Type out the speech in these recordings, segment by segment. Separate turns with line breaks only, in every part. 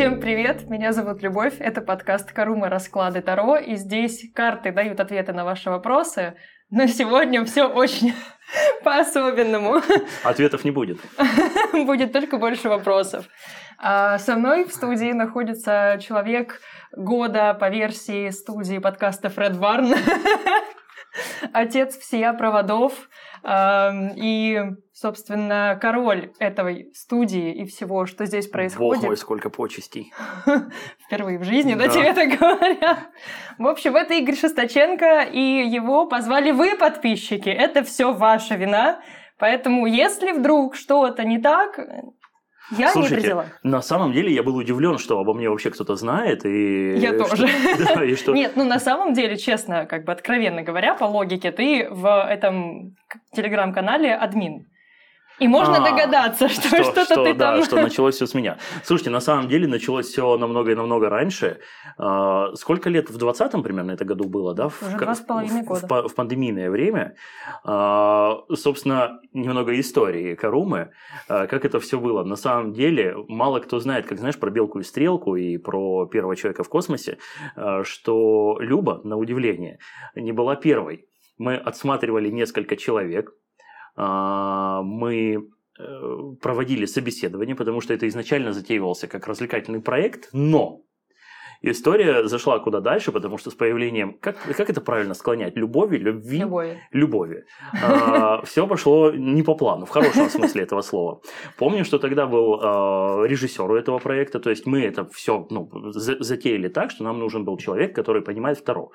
Всем привет, меня зовут Любовь, это подкаст «Карума. Расклады Таро», и здесь карты дают ответы на ваши вопросы, но сегодня все очень по-особенному.
Ответов не будет.
Будет только больше вопросов. А со мной в студии находится человек года по версии студии подкаста Фред Варн, отец всея проводов, и, собственно, король этой студии и всего, что здесь происходит.
Бог мой, сколько почестей.
Впервые в жизни, да, тебе так говорят. В общем, это Игорь Шесточенко, и его позвали вы, подписчики. Это все ваша вина. Поэтому, если вдруг что-то не так, я
Слушайте,
не предела.
на самом деле я был удивлен, что обо мне вообще кто-то знает. И
я
что,
тоже.
Да, и что...
Нет, ну на самом деле, честно, как бы откровенно говоря, по логике, ты в этом телеграм-канале админ. И можно а, догадаться, что, что что-то
что,
ты
да,
там...
что началось все с меня. Слушайте, на самом деле началось все намного и намного раньше. А, сколько лет? В 20-м примерно это году было, да?
Уже два с половиной года.
В, в пандемийное время. А, собственно, немного истории Карумы. А, как это все было? На самом деле, мало кто знает, как знаешь, про белку и стрелку и про первого человека в космосе, что Люба, на удивление, не была первой. Мы отсматривали несколько человек, мы э, проводили собеседование, потому что это изначально затеивался как развлекательный проект, но история зашла куда дальше, потому что с появлением, как, как это правильно склонять, любови, любви,
любови,
любови а, все пошло не по плану, в хорошем смысле этого слова. Помню, что тогда был а, режиссер у этого проекта, то есть мы это все ну, затеяли так, что нам нужен был человек, который понимает второ.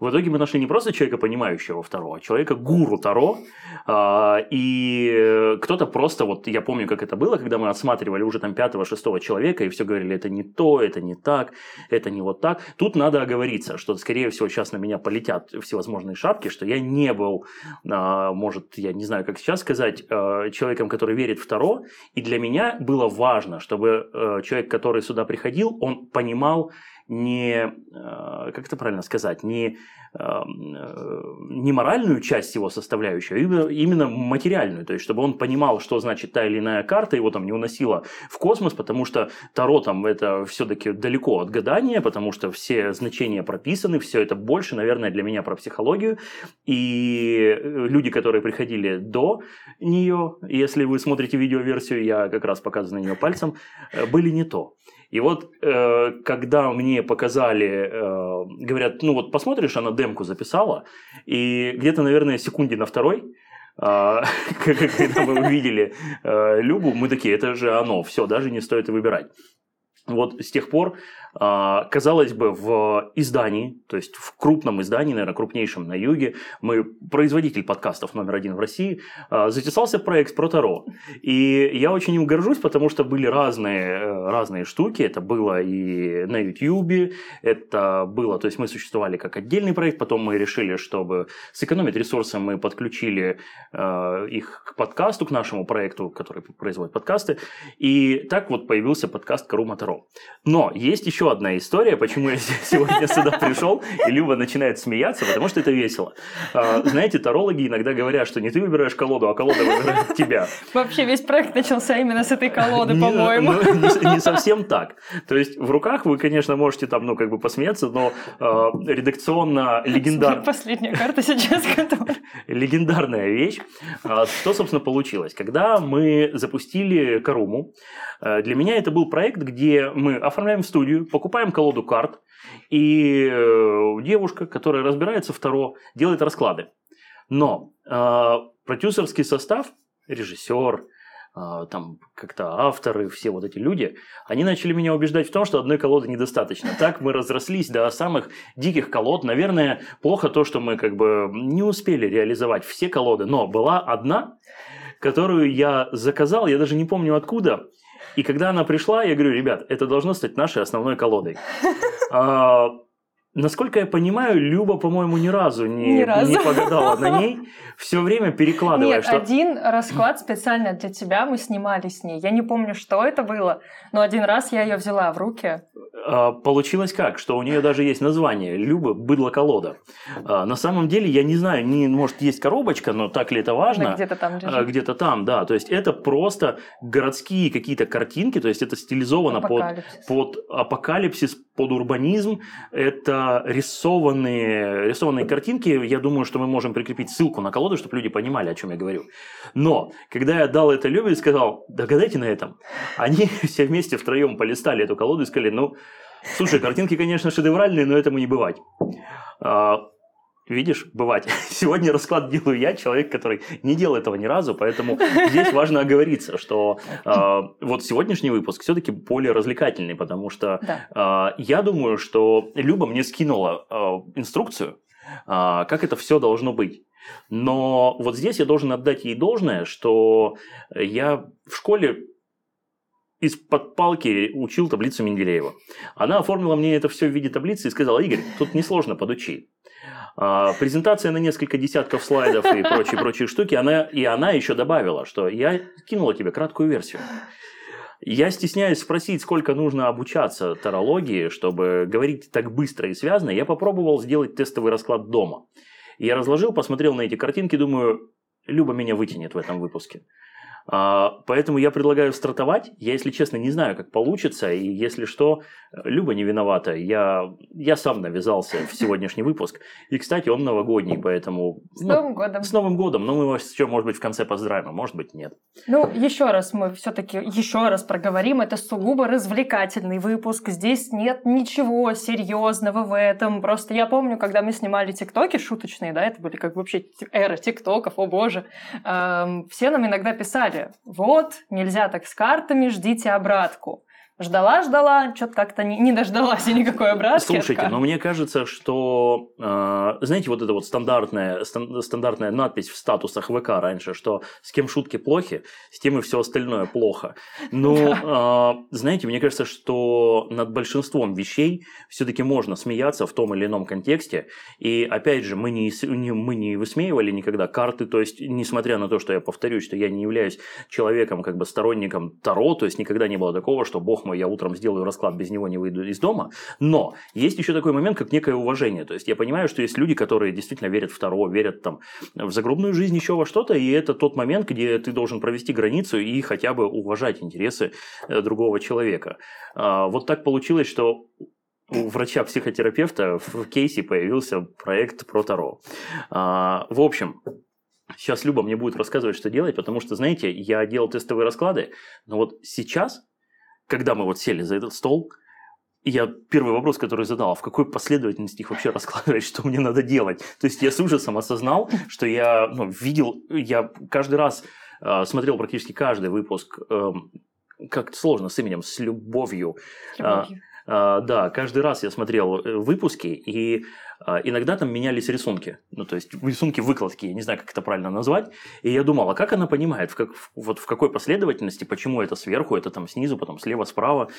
В итоге мы нашли не просто человека, понимающего второ, а человека гуру Таро, а, и кто-то просто, вот я помню, как это было, когда мы осматривали уже там пятого-шестого человека, и все говорили, это не то, это не так, это не вот так. Тут надо оговориться, что, скорее всего, сейчас на меня полетят всевозможные шапки, что я не был, а, может, я не знаю, как сейчас сказать, а, человеком, который верит в Таро. И для меня было важно, чтобы а, человек, который сюда приходил, он понимал не, как это правильно сказать, не Э, не моральную часть его составляющую, а именно, именно материальную. То есть, чтобы он понимал, что значит та или иная карта, его там не уносила в космос, потому что Таро там это все-таки далеко от гадания, потому что все значения прописаны, все это больше, наверное, для меня про психологию. И э, люди, которые приходили до нее, если вы смотрите видеоверсию, я как раз показываю на нее пальцем, э, были не то. И вот, э, когда мне показали, э, говорят, ну вот посмотришь, она демку записала, и где-то, наверное, секунде на второй, э, когда мы увидели э, Любу, мы такие, это же оно, все, даже не стоит выбирать. Вот с тех пор казалось бы, в издании, то есть в крупном издании, наверное, крупнейшем на юге, мы производитель подкастов номер один в России, а, затесался проект про Таро. И я очень им горжусь, потому что были разные, э, разные штуки. Это было и на YouTube, это было, то есть мы существовали как отдельный проект, потом мы решили, чтобы сэкономить ресурсы, мы подключили э, их к подкасту, к нашему проекту, который производит подкасты. И так вот появился подкаст Карума Таро. Но есть еще еще одна история, почему я сегодня сюда пришел, и Люба начинает смеяться, потому что это весело. А, знаете, тарологи иногда говорят, что не ты выбираешь колоду, а колода выбирает тебя.
Вообще весь проект начался именно с этой колоды, по-моему.
Ну, не, не совсем так. То есть в руках вы, конечно, можете там, ну, как бы посмеяться, но э, редакционно легендарная...
Последняя карта сейчас которая...
Легендарная вещь. А, что, собственно, получилось? Когда мы запустили Каруму, для меня это был проект, где мы оформляем студию, покупаем колоду карт, и э, девушка, которая разбирается в Таро, делает расклады. Но э, продюсерский состав, режиссер, э, там как-то авторы, все вот эти люди, они начали меня убеждать в том, что одной колоды недостаточно. Так мы разрослись до самых диких колод. Наверное, плохо то, что мы как бы не успели реализовать все колоды, но была одна, которую я заказал, я даже не помню откуда, и когда она пришла, я говорю, ребят, это должно стать нашей основной колодой. А, Насколько я понимаю, Люба, по-моему, ни разу не,
Ни разу.
не погадала на ней, все время перекладывая,
Нет,
что
один расклад специально для тебя мы снимали с ней. Я не помню, что это было, но один раз я ее взяла в руки.
А, Получилось как, что у нее даже есть название Люба быдло-колода. А, На самом деле, я не знаю, не, может, есть коробочка, но так ли это важно?
где-то там лежит.
А, Где-то там, да. То есть это просто городские какие-то картинки, то есть это стилизовано под,
Апокалипсис.
под апокалипсис, под урбанизм. Это рисованные, рисованные картинки. Я думаю, что мы можем прикрепить ссылку на колоду, чтобы люди понимали, о чем я говорю. Но, когда я дал это Любе и сказал, догадайте на этом, они все вместе втроем полистали эту колоду и сказали, ну, слушай, картинки, конечно, шедевральные, но этому не бывать. Видишь, бывать. Сегодня расклад делаю я, человек, который не делал этого ни разу, поэтому здесь важно оговориться, что э, вот сегодняшний выпуск все-таки более развлекательный, потому что
Да.
э, я думаю, что Люба мне скинула э, инструкцию, э, как это все должно быть. Но вот здесь я должен отдать ей должное, что я в школе из-под палки учил таблицу Менделеева. Она оформила мне это все в виде таблицы и сказала, Игорь, тут несложно, подучи. А, презентация на несколько десятков слайдов и прочие-прочие штуки, она, и она еще добавила, что я кинула тебе краткую версию. Я стесняюсь спросить, сколько нужно обучаться тарологии, чтобы говорить так быстро и связно. Я попробовал сделать тестовый расклад дома. Я разложил, посмотрел на эти картинки, думаю, Люба меня вытянет в этом выпуске. А, Поэтому я предлагаю стартовать. Я, если честно, не знаю, как получится. И если что, Люба не виновата. Я, я сам навязался в сегодняшний выпуск. И, кстати, он новогодний, поэтому...
С
ну,
Новым годом.
с Новым годом. Но мы вас еще, может быть, в конце поздравим, а может быть, нет.
Ну, еще раз мы все-таки еще раз проговорим, это сугубо развлекательный выпуск. Здесь нет ничего серьезного в этом. Просто я помню, когда мы снимали тиктоки шуточные, да, это были как вообще эра тиктоков, о боже. эм, все нам иногда писали, вот, нельзя так с картами, ждите обратку. Ждала, ждала, что-то как-то не, не дождалась и никакой обратки.
Слушайте, но мне кажется, что, э, знаете, вот эта вот стандартная, стан- стандартная надпись в статусах ВК раньше, что с кем шутки плохи, с тем и все остальное плохо. Но, э, знаете, мне кажется, что над большинством вещей все-таки можно смеяться в том или ином контексте. И опять же, мы не, не- мы не высмеивали никогда карты, то есть, несмотря на то, что я повторюсь, что я не являюсь человеком, как бы сторонником Таро, то есть никогда не было такого, что, бог мой, я утром сделаю расклад, без него не выйду из дома. Но есть еще такой момент, как некое уважение. То есть я понимаю, что есть люди, которые действительно верят в Таро, верят там в загробную жизнь, еще во что-то, и это тот момент, где ты должен провести границу и хотя бы уважать интересы э, другого человека. А, Вот так получилось, что у врача-психотерапевта в кейсе появился проект про Таро. А, В общем, Сейчас Люба мне будет рассказывать, что делать, потому что, знаете, я делал тестовые расклады, но вот сейчас, когда мы вот сели за этот стол, я первый вопрос, который задал, а в какой последовательности их вообще раскладывать, что мне надо делать? То есть я с ужасом осознал, что я ну, видел, я каждый раз э, смотрел практически каждый выпуск, эм, как сложно с именем, с любовью.
Любовью.
а, да, каждый раз я смотрел э, выпуски, и иногда там менялись рисунки. Ну, то есть рисунки выкладки, я не знаю, как это правильно назвать. И я думал, а как она понимает, в, как, вот в какой последовательности, почему это сверху, это там снизу, потом слева, справа.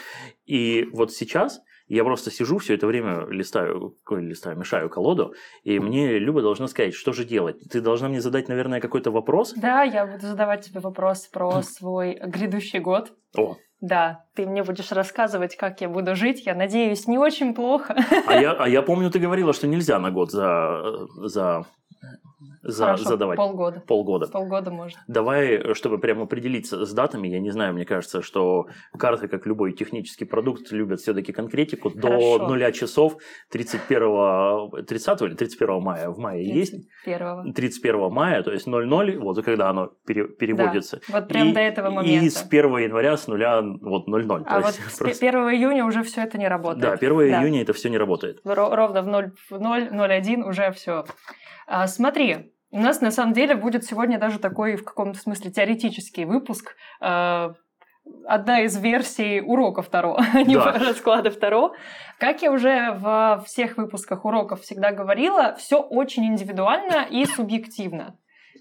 И вот сейчас я просто сижу все это время, листаю, листаю, мешаю колоду, и мне Люба должна сказать, что же делать. Ты должна мне задать, наверное, какой-то вопрос.
Да, я буду задавать тебе вопрос про свой грядущий год.
О,
Да, ты мне будешь рассказывать, как я буду жить. Я надеюсь, не очень плохо.
а я, а я помню, ты говорила, что нельзя на год за, за, за
Хорошо,
задавать.
полгода.
Полгода.
Полгода можно.
Давай, чтобы прямо определиться с датами, я не знаю, мне кажется, что карты, как любой технический продукт, любят все-таки конкретику. До
Хорошо.
нуля часов 31, 30 или 31 мая, в мае есть?
Первого.
31 мая, то есть 00, вот когда оно пере- переводится.
Вот прям
И-
до этого момента.
И с 1 января с нуля вот 00.
А
то
вот
есть
с
просто-
1 июня уже все это не работает.
Да, 1 июня это все не работает.
Ро- Ровно в 0, в 0, 01 уже все. Смотри, у нас на самом деле будет сегодня даже такой в каком-то смысле теоретический выпуск. А, Одна из версий уроков Таро, а не
Да.
раскладов Таро. Как я уже в всех выпусках уроков всегда говорила, все очень индивидуально и субъективно.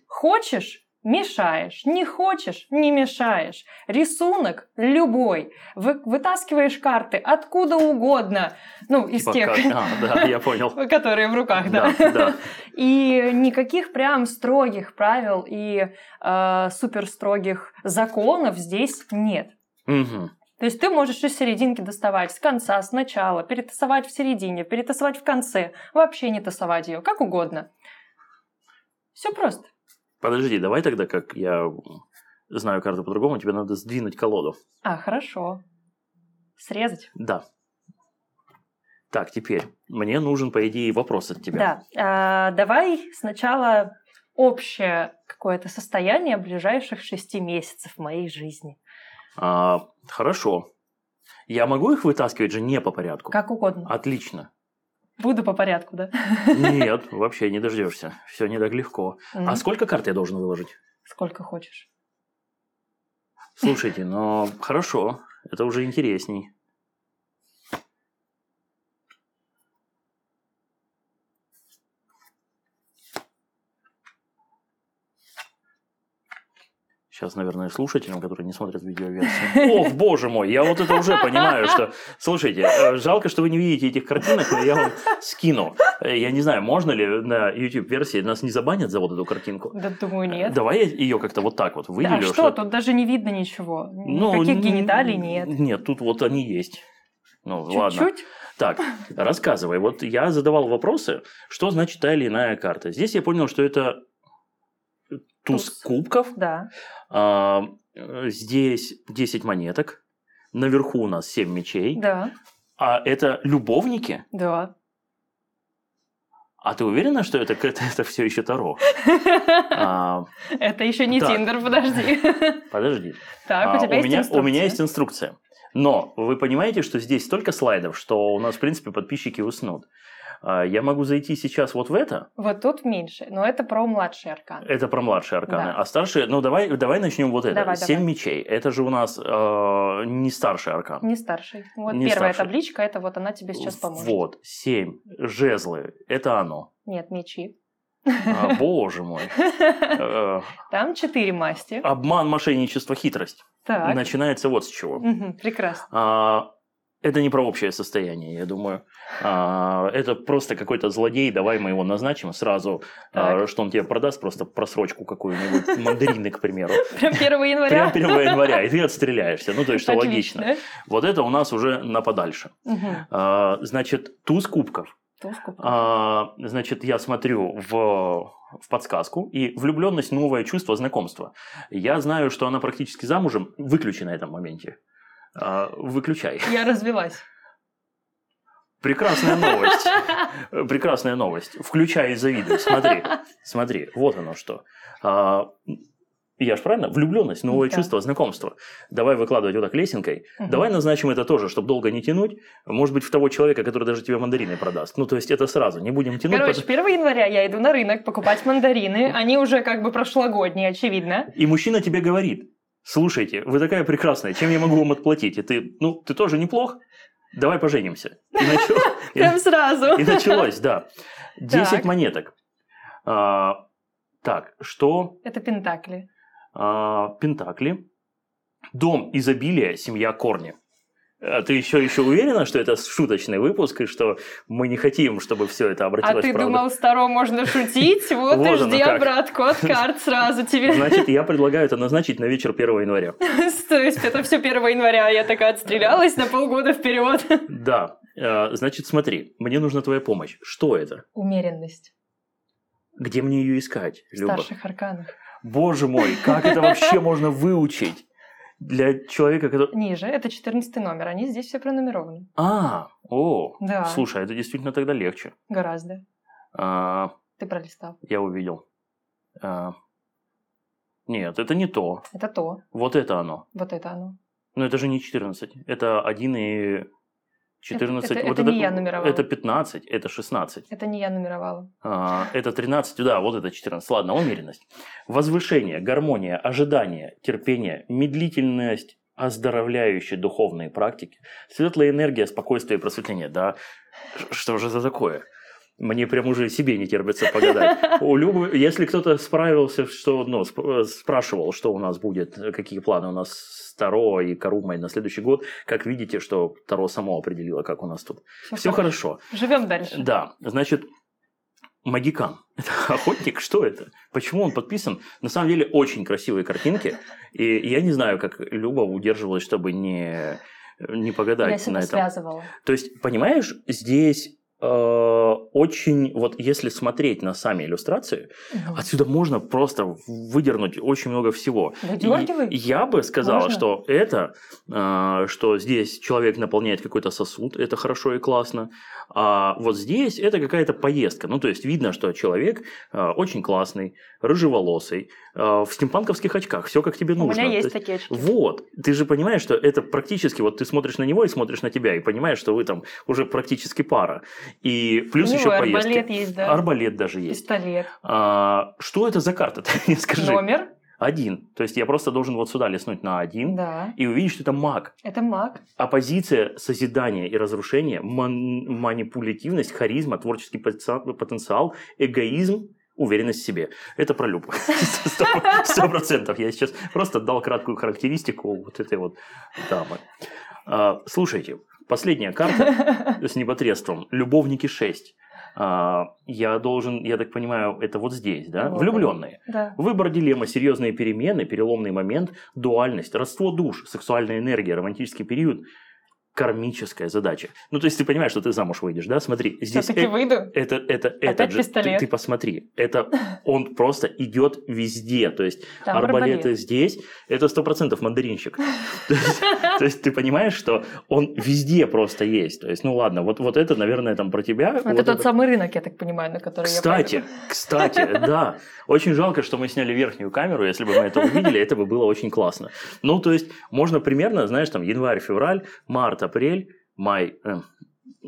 Хочешь мешаешь. Не хочешь, не мешаешь. Рисунок любой. Вы, вытаскиваешь карты откуда угодно. Ну, из
Типа
тех,
как- А, да, я понял.
которые в руках, да.
Да, да.
И никаких прям строгих правил и э, супер строгих законов здесь нет. То есть ты можешь из серединки доставать, с конца, с начала, перетасовать в середине, перетасовать в конце, вообще не тасовать ее, как угодно. Все просто.
Подожди, давай тогда, как я знаю карту по-другому, тебе надо сдвинуть колоду.
А, хорошо. Срезать.
Да. Так, теперь мне нужен, по идее, вопрос от тебя.
Да. А, давай сначала общее какое-то состояние ближайших шести месяцев моей жизни.
А, хорошо. Я могу их вытаскивать же не по порядку?
Как угодно.
Отлично.
Буду по порядку, да?
Нет, вообще не дождешься. Все не так легко.
Мгм.
А сколько карт я должен выложить?
Сколько хочешь.
Слушайте, ну хорошо, это уже интересней. Сейчас, наверное, слушателям, которые не смотрят видеоверсию. Ох, боже мой, я вот это уже понимаю, что... Слушайте, э, жалко, что вы не видите этих картинок, но я вам скину. Э, Я не знаю, можно ли на YouTube-версии нас не забанят за вот эту картинку?
Да, думаю, нет.
Давай я ее как-то вот так вот
Да,
выделю.
а что, тут даже не видно ничего.
Ну,
Никаких гениталий нет.
Нет, тут вот они есть. Ну, ладно.
Чуть-чуть.
Так, рассказывай. Вот я задавал вопросы, что значит та или иная карта. Здесь я понял, что это туз
Туз.
кубков.
Да.
А, э, здесь 10 монеток. Наверху у нас 7 мечей.
Да.
А это любовники?
Да.
А ты уверена, что это, это, это все еще Таро? А,
Это еще не
Так.
Тиндер, подожди.
подожди.
Так,
А,
у тебя есть
меня, у
инструкция.
меня есть инструкция. Но вы понимаете, что здесь столько слайдов, что у нас, в принципе, подписчики уснут. А, Я могу зайти сейчас вот в это.
Вот тут меньше, но это про младший аркан.
Это про младшие арканы.
Да.
А старшие, ну давай, давай начнем вот это.
Давай,
Семь
давай.
мечей. Это же у нас э, не старший аркан.
Не старший. Вот
Не
первая
старший.
табличка, это вот она тебе сейчас поможет.
Вот, семь. Жезлы. Это оно.
Нет, мечи.
А, боже мой.
Там четыре масти.
Обман, мошенничество, хитрость.
Так.
Начинается вот с чего.
Мгм, Прекрасно.
А, Это не про общее состояние, я думаю. А, Это просто какой-то злодей, давай мы его назначим сразу, а, что он тебе продаст просто просрочку какую-нибудь, мандарины, к примеру.
Прям 1 января.
Прям 1 января, и ты отстреляешься. Ну, то есть, что логично. Вот это у нас уже на подальше. А, Значит, туз кубков.
Туз кубков.
А, Значит, я смотрю в, в подсказку, и влюбленность – новое чувство, знакомство. Я знаю, что она практически замужем, выключи на этом моменте. А, Выключай.
Я развелась.
Прекрасная новость. Прекрасная новость. Включай и завидуй. Смотри, смотри, вот оно что. А, я ж правильно? Влюбленность, новое
Да.
чувство, знакомство. Давай выкладывать вот так лесенкой.
Мгм.
Давай назначим это тоже, чтобы долго не тянуть. Может быть, в того человека, который даже тебе мандарины продаст. Ну, то есть это сразу, не будем тянуть.
Короче,
потому-
1 января я иду на рынок покупать мандарины. Они уже как бы прошлогодние, очевидно.
И мужчина тебе говорит, слушайте, вы такая прекрасная, чем я могу вам отплатить? И ты, ну, ты тоже неплох, давай поженимся. И, начал-
Прям сразу.
и началось, да. 10
Так.
монеток. А, так, что
Это пентакли.
а, Пентакли, дом изобилия, семья корни. А ты еще, еще уверена, что это шуточный выпуск, и что мы не хотим, чтобы все это
А
обратилось
ты
в правду?
думал, с Таро можно шутить? Вот и
Вот оно
жди
как.
обратку от карт сразу тебе.
Значит, я предлагаю это назначить на вечер 1 января.
То есть это все 1 января, а я такая отстрелялась на полгода вперед.
Да, э, значит, смотри, мне нужна твоя помощь. Что это?
Умеренность
Где мне ее искать,
в
Люба?
старших арканах.
Боже мой, как это вообще можно выучить для человека, который...
Ниже, это 14 номер, они здесь все пронумерованы.
А, о,
Да.
слушай, это действительно тогда легче.
Гораздо.
А,
Ты пролистал.
я увидел. А, нет, это не то.
Это то,
Вот это оно.
вот это оно.
Но это же не 14. Это 1 и 14.
Это-
вот
это не я нумеровала.
Это 15, это 16.
Это не я нумеровала.
А, это 13, да, вот это 14. Ладно, умеренность. Возвышение, гармония, ожидание, терпение, медлительность, оздоровляющие духовные практики, светлая энергия, спокойствие и просветление. Да, что же это такое? Мне прям уже себе не терпится погадать. У Любы, если кто-то справился, что, ну, сп- спрашивал, что у нас будет, какие планы у нас с Таро и Карумой на следующий год, как видите, что Таро само определило, как у нас тут. Все хорошо.
Живем дальше.
Да, значит, Магикан. Это охотник, что это? Почему он подписан? На самом деле очень красивые картинки. И я не знаю, как Люба удерживалась, чтобы не, не погадать
Я себя
на этом.
связывала.
То есть, понимаешь, здесь очень, вот если смотреть на сами иллюстрации,
Ну,
отсюда можно просто выдернуть очень много всего.
Выдергивай.
И я бы сказала,
Можно?
что это, э, что здесь человек наполняет какой-то сосуд, это хорошо и классно. А вот здесь это какая-то поездка. Ну, то есть видно, что человек э, очень классный, рыжеволосый, э, в стимпанковских очках, все как тебе
У
нужно.
меня
То
есть такие очки.
вот, ты же понимаешь, что это практически, вот ты смотришь на него и смотришь на тебя, и понимаешь, что вы там уже практически пара. И плюс
У
еще
и
поездки.
арбалет есть, да.
Арбалет даже есть.
Пистолет.
А, что это за карта? Ты мне скажи.
Номер.
Один. То есть я просто должен вот сюда леснуть на один
Да.
и увидеть, что это маг.
Это маг.
Оппозиция, созидание и разрушение, ман- манипулятивность, харизма, творческий потенциал- эгоизм, уверенность в себе. Это про. Сто- Сто процентов. Я сейчас просто дал краткую характеристику вот этой вот дамы. А, Слушайте, последняя карта с непотребством. Любовники 6. А, Я должен, я так понимаю, это вот здесь, да?
Вот.
Влюбленные.
Да.
Выбор дилемма, серьезные перемены, переломный момент, дуальность, родство душ, сексуальная энергия, романтический период, кармическая задача. Ну, то есть ты понимаешь, что ты замуж выйдешь, да? Смотри, здесь
Все-таки
э-
выйду.
это, это, этот же, ты,
пистолет.
ты посмотри, это он просто идет везде, то есть
Там
арбалеты
арбалет.
здесь, это сто процентов мандаринчик. То есть- ты понимаешь, что он везде просто есть. То есть, ну ладно, вот, вот это, наверное, там про тебя.
Это тот самый рынок, я так понимаю, на который
Кстати,
я пойду.
кстати, да. Очень жалко, что мы сняли верхнюю камеру. Если бы мы это увидели, это бы было очень классно. Ну, то есть, можно примерно, знаешь, там, январь, февраль, март, апрель, май. э,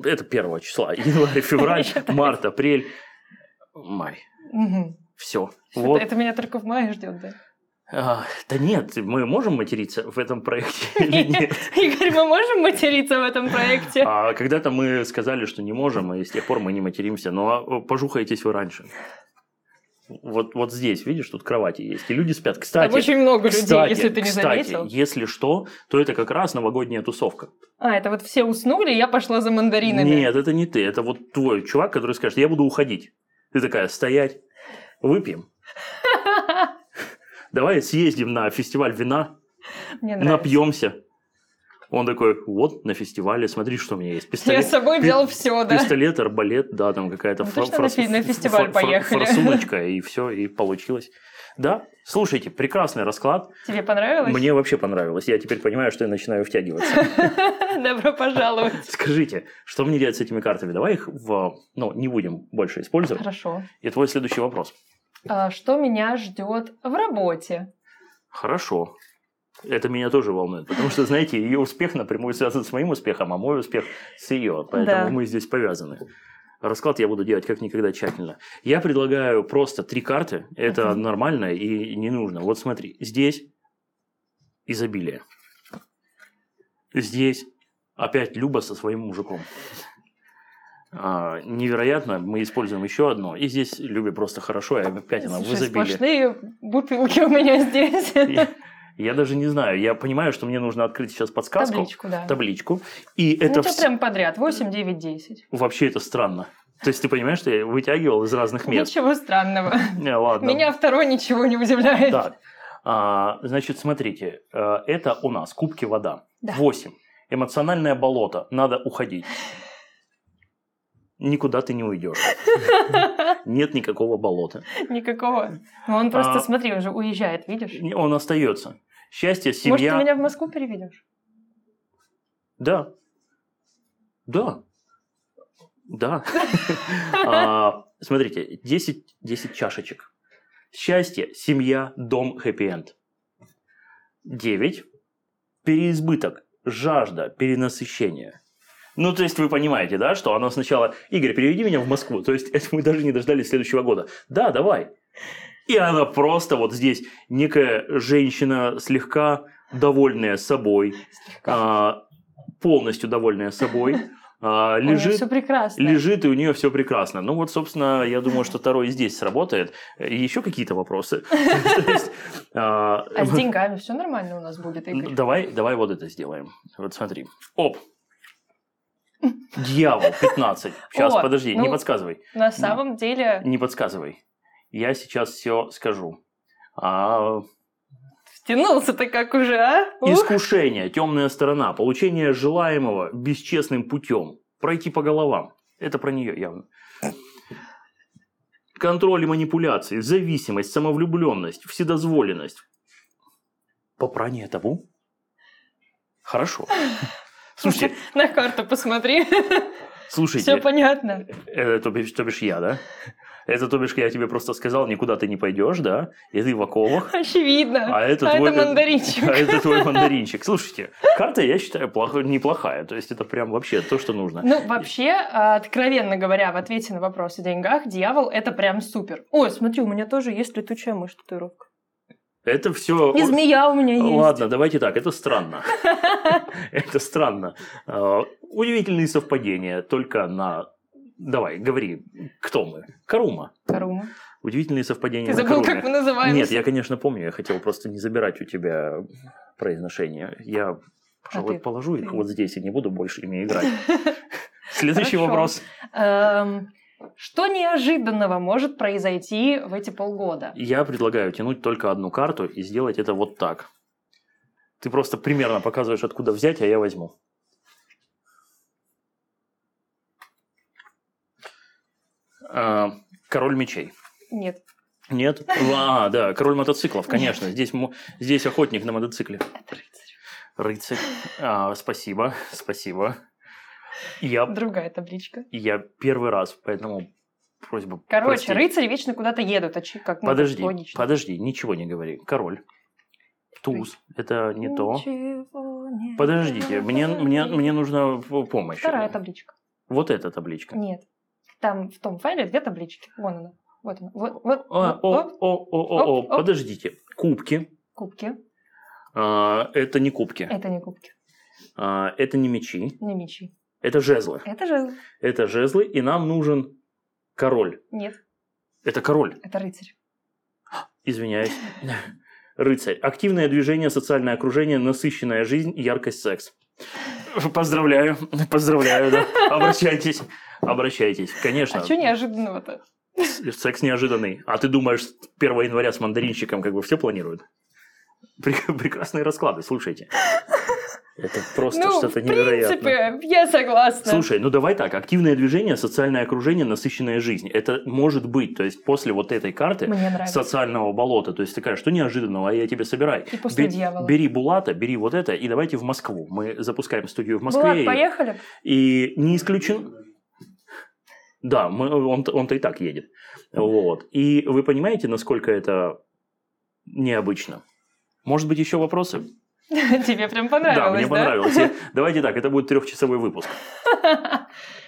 это первого числа. Январь, февраль, март, апрель, май. Все. Вот.
Это меня только в мае ждет, да?
А, да нет, мы можем материться в этом проекте или нет?
Игорь, мы можем материться в этом проекте?
А когда-то мы сказали, что не можем, и с тех пор мы не материмся. Но пожухаетесь вы раньше. Вот, вот здесь, видишь, тут кровати есть, и люди спят.
Там
Кстати,
очень много людей,
кстати,
если ты не
кстати,
заметил.
если что, то это как раз новогодняя тусовка.
А, это вот все уснули, я пошла за мандаринами.
Нет, это не ты, это вот твой чувак, который скажет, я буду уходить. Ты такая, стоять, выпьем. Давай съездим на фестиваль вина, напьемся. Он такой, вот, на фестивале, смотри, что у меня есть.
Я
Пистолет,
с собой
пи-
все, да.
пистолет, арбалет, да, там какая-то
Ну,
фра- фрас-
на фестиваль
фор-
поехали.
форсуночка, и все, и получилось. Да, слушайте, прекрасный расклад.
Тебе понравилось?
Мне вообще понравилось. Я теперь понимаю, что я начинаю втягиваться.
Добро пожаловать.
Скажите, что мне делать с этими картами? Давай их в... Ну, не будем больше использовать.
Хорошо.
И твой следующий вопрос.
А Что меня ждет в работе?
Хорошо. Это меня тоже волнует, потому что, знаете, ее успех напрямую связан с моим успехом, а мой успех с ее. Поэтому
Да.
мы здесь повязаны. Расклад я буду делать как никогда тщательно. Я предлагаю просто три карты. Это
Мгм.
нормально и не нужно. Вот смотри, здесь изобилие. Здесь опять Люба со своим мужиком. А, невероятно, мы используем еще одно. И здесь Любе просто хорошо, и опять она в изобилии.
сплошные бутылки у меня здесь.
Я, даже не знаю. Я понимаю, что мне нужно открыть сейчас подсказку.
Табличку, да.
табличку. И
Ну,
это вс-
прям подряд. 8, 9, 10.
вообще это странно. То есть ты понимаешь, что я вытягивал из разных мест.
Ничего странного.
Не, ладно.
Меня второй ничего не удивляет.
Так. А, значит, смотрите. э, Это у нас кубки вода.
Да.
8. Эмоциональное болото. Надо уходить. Никуда ты не уйдешь. Нет никакого болота.
Никакого. Ну, он просто,
А.
смотри, уже уезжает, видишь?
Он остается. Счастье,
Может, ты
семья.
меня в Москву переведешь?
Да. Да. Да. А, Смотрите, 10, 10 чашечек. Счастье, семья, дом, хэппи-энд. 9. Переизбыток, жажда, перенасыщение. Ну, то есть вы понимаете, да, что оно сначала, Игорь, переведи меня в Москву. То есть это мы даже не дождались следующего года. Да, давай. И она просто вот здесь некая женщина слегка довольная собой, а, полностью довольная собой, А, лежит,
все прекрасно.
лежит, и у нее все прекрасно. Ну вот, собственно, я думаю, что второй здесь сработает. Еще какие-то вопросы? А,
А с деньгами все нормально у нас будет, Игорь?
Давай, давай вот это сделаем. Вот смотри. Оп. Дьявол, 15. Сейчас,
О,
подожди, не
ну,
подсказывай.
На самом деле,
Не подсказывай. Я сейчас все скажу. А,
втянулся ты как уже, а?
Искушение, темная сторона, получение желаемого бесчестным путем, пройти по головам. Это про нее явно. Контроль и манипуляции, зависимость, самовлюбленность, вседозволенность. Попрание табу? Хорошо. Слушайте,
На карту посмотри.
слушайте,
Все понятно.
это то бишь, то бишь я, да? Это то бишь я тебе просто сказал, никуда ты не пойдешь, да? И ты в оковах.
Очевидно.
А это
А
твой...
это мандаринчик.
А это твой мандаринчик. Слушайте, карта, я считаю, плохо- неплохая. То есть это прям вообще то, что нужно.
Ну, вообще, а, откровенно говоря, в ответе на вопрос о деньгах, дьявол — это прям супер. Ой, смотри, у меня тоже есть летучая мышь татуировка.
Это все...
И змея у меня есть.
Ладно, давайте так, это странно. Это странно. А, Удивительные совпадения, только на... Давай, говори, кто мы? Карума.
Карума.
Удивительные совпадения
Ты забыл, как мы называемся?
Нет, я, конечно, помню, я хотел просто не забирать у тебя произношение. Я, пожалуй, положу их вот здесь и не буду больше ими играть. Следующий вопрос.
Что неожиданного может произойти в эти полгода?
Я предлагаю тянуть только одну карту и сделать это вот так. Ты просто примерно показываешь, откуда взять, а я возьму. А, Король мечей.
Нет,
Нет? А, да, король мотоциклов, конечно. Здесь, мо- здесь охотник на мотоцикле.
это рыцарь.
Рыцарь. А, спасибо, спасибо. Я,
Другая табличка.
я первый раз, поэтому просьба
Короче,
простить.
рыцари вечно куда-то едут, очи- как ну,
Подожди,
логично.
подожди, ничего не говори. Король. Туз. Это не то.
Ничего не
Подождите, мне, мне,
говори.
мне нужна помощь.
Вторая табличка.
Вот эта табличка.
Нет. Там в том файле две таблички. Вон она. Вот она. Вот, вот,
А,
вот,
о, о, о, о, о,
Оп, оп.
подождите. Кубки.
Кубки.
А, это не кубки.
Это не кубки.
А, это не мечи.
Не мечи.
Это жезлы.
Это же...
Это жезлы, и нам нужен король.
Нет,
Это король.
это рыцарь.
Извиняюсь. Рыцарь. Активное движение, социальное окружение, насыщенная жизнь, яркость, секс. Поздравляю. Поздравляю, да. Обращайтесь. Обращайтесь. Конечно.
А что неожиданного-то?
Секс неожиданный. А ты думаешь, с 1 января с мандаринчиком как бы все планируют? Пре- Прекрасные расклады, слушайте. Это просто
ну,
что-то
в
невероятное.
принципе, я согласна.
Слушай, ну давай так, активное движение, социальное окружение, насыщенная жизнь. Это может быть, то есть после вот этой карты социального болота, то есть такая, что неожиданного, а я тебе собирай.
И после
Бе-
дьявола.
Бери Булата, бери вот это и давайте в Москву. Мы запускаем студию в Москве.
Булат,
и-
поехали?
и не исключен... Да, мы, он, он-то и так едет. Вот. И вы понимаете, насколько это необычно? Может быть, еще вопросы?
Тебе прям понравилось,
да, мне понравилось. И Давайте так, это будет трехчасовой выпуск.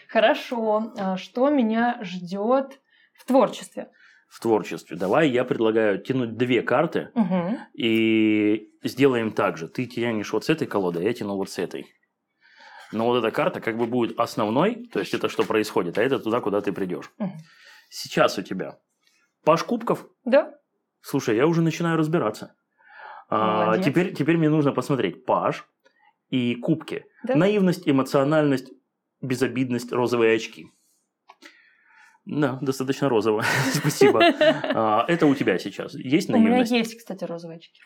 Хорошо. А Что меня ждет в творчестве?
В творчестве. Давай я предлагаю тянуть две карты
Мгм.
и сделаем так же. Ты тянешь вот с этой колоды, а я тяну вот с этой. Но вот эта карта как бы будет основной, то есть это что происходит, а это туда, куда ты придешь.
Мгм.
Сейчас у тебя паш кубков,
Да?
Слушай, я уже начинаю разбираться. А, теперь, теперь мне нужно посмотреть паш и кубки.
Да.
Наивность, эмоциональность, безобидность, розовые очки. Да, достаточно розово. Спасибо. А, Это у тебя сейчас. Есть
У меня
наивность?
есть, кстати, розовые очки.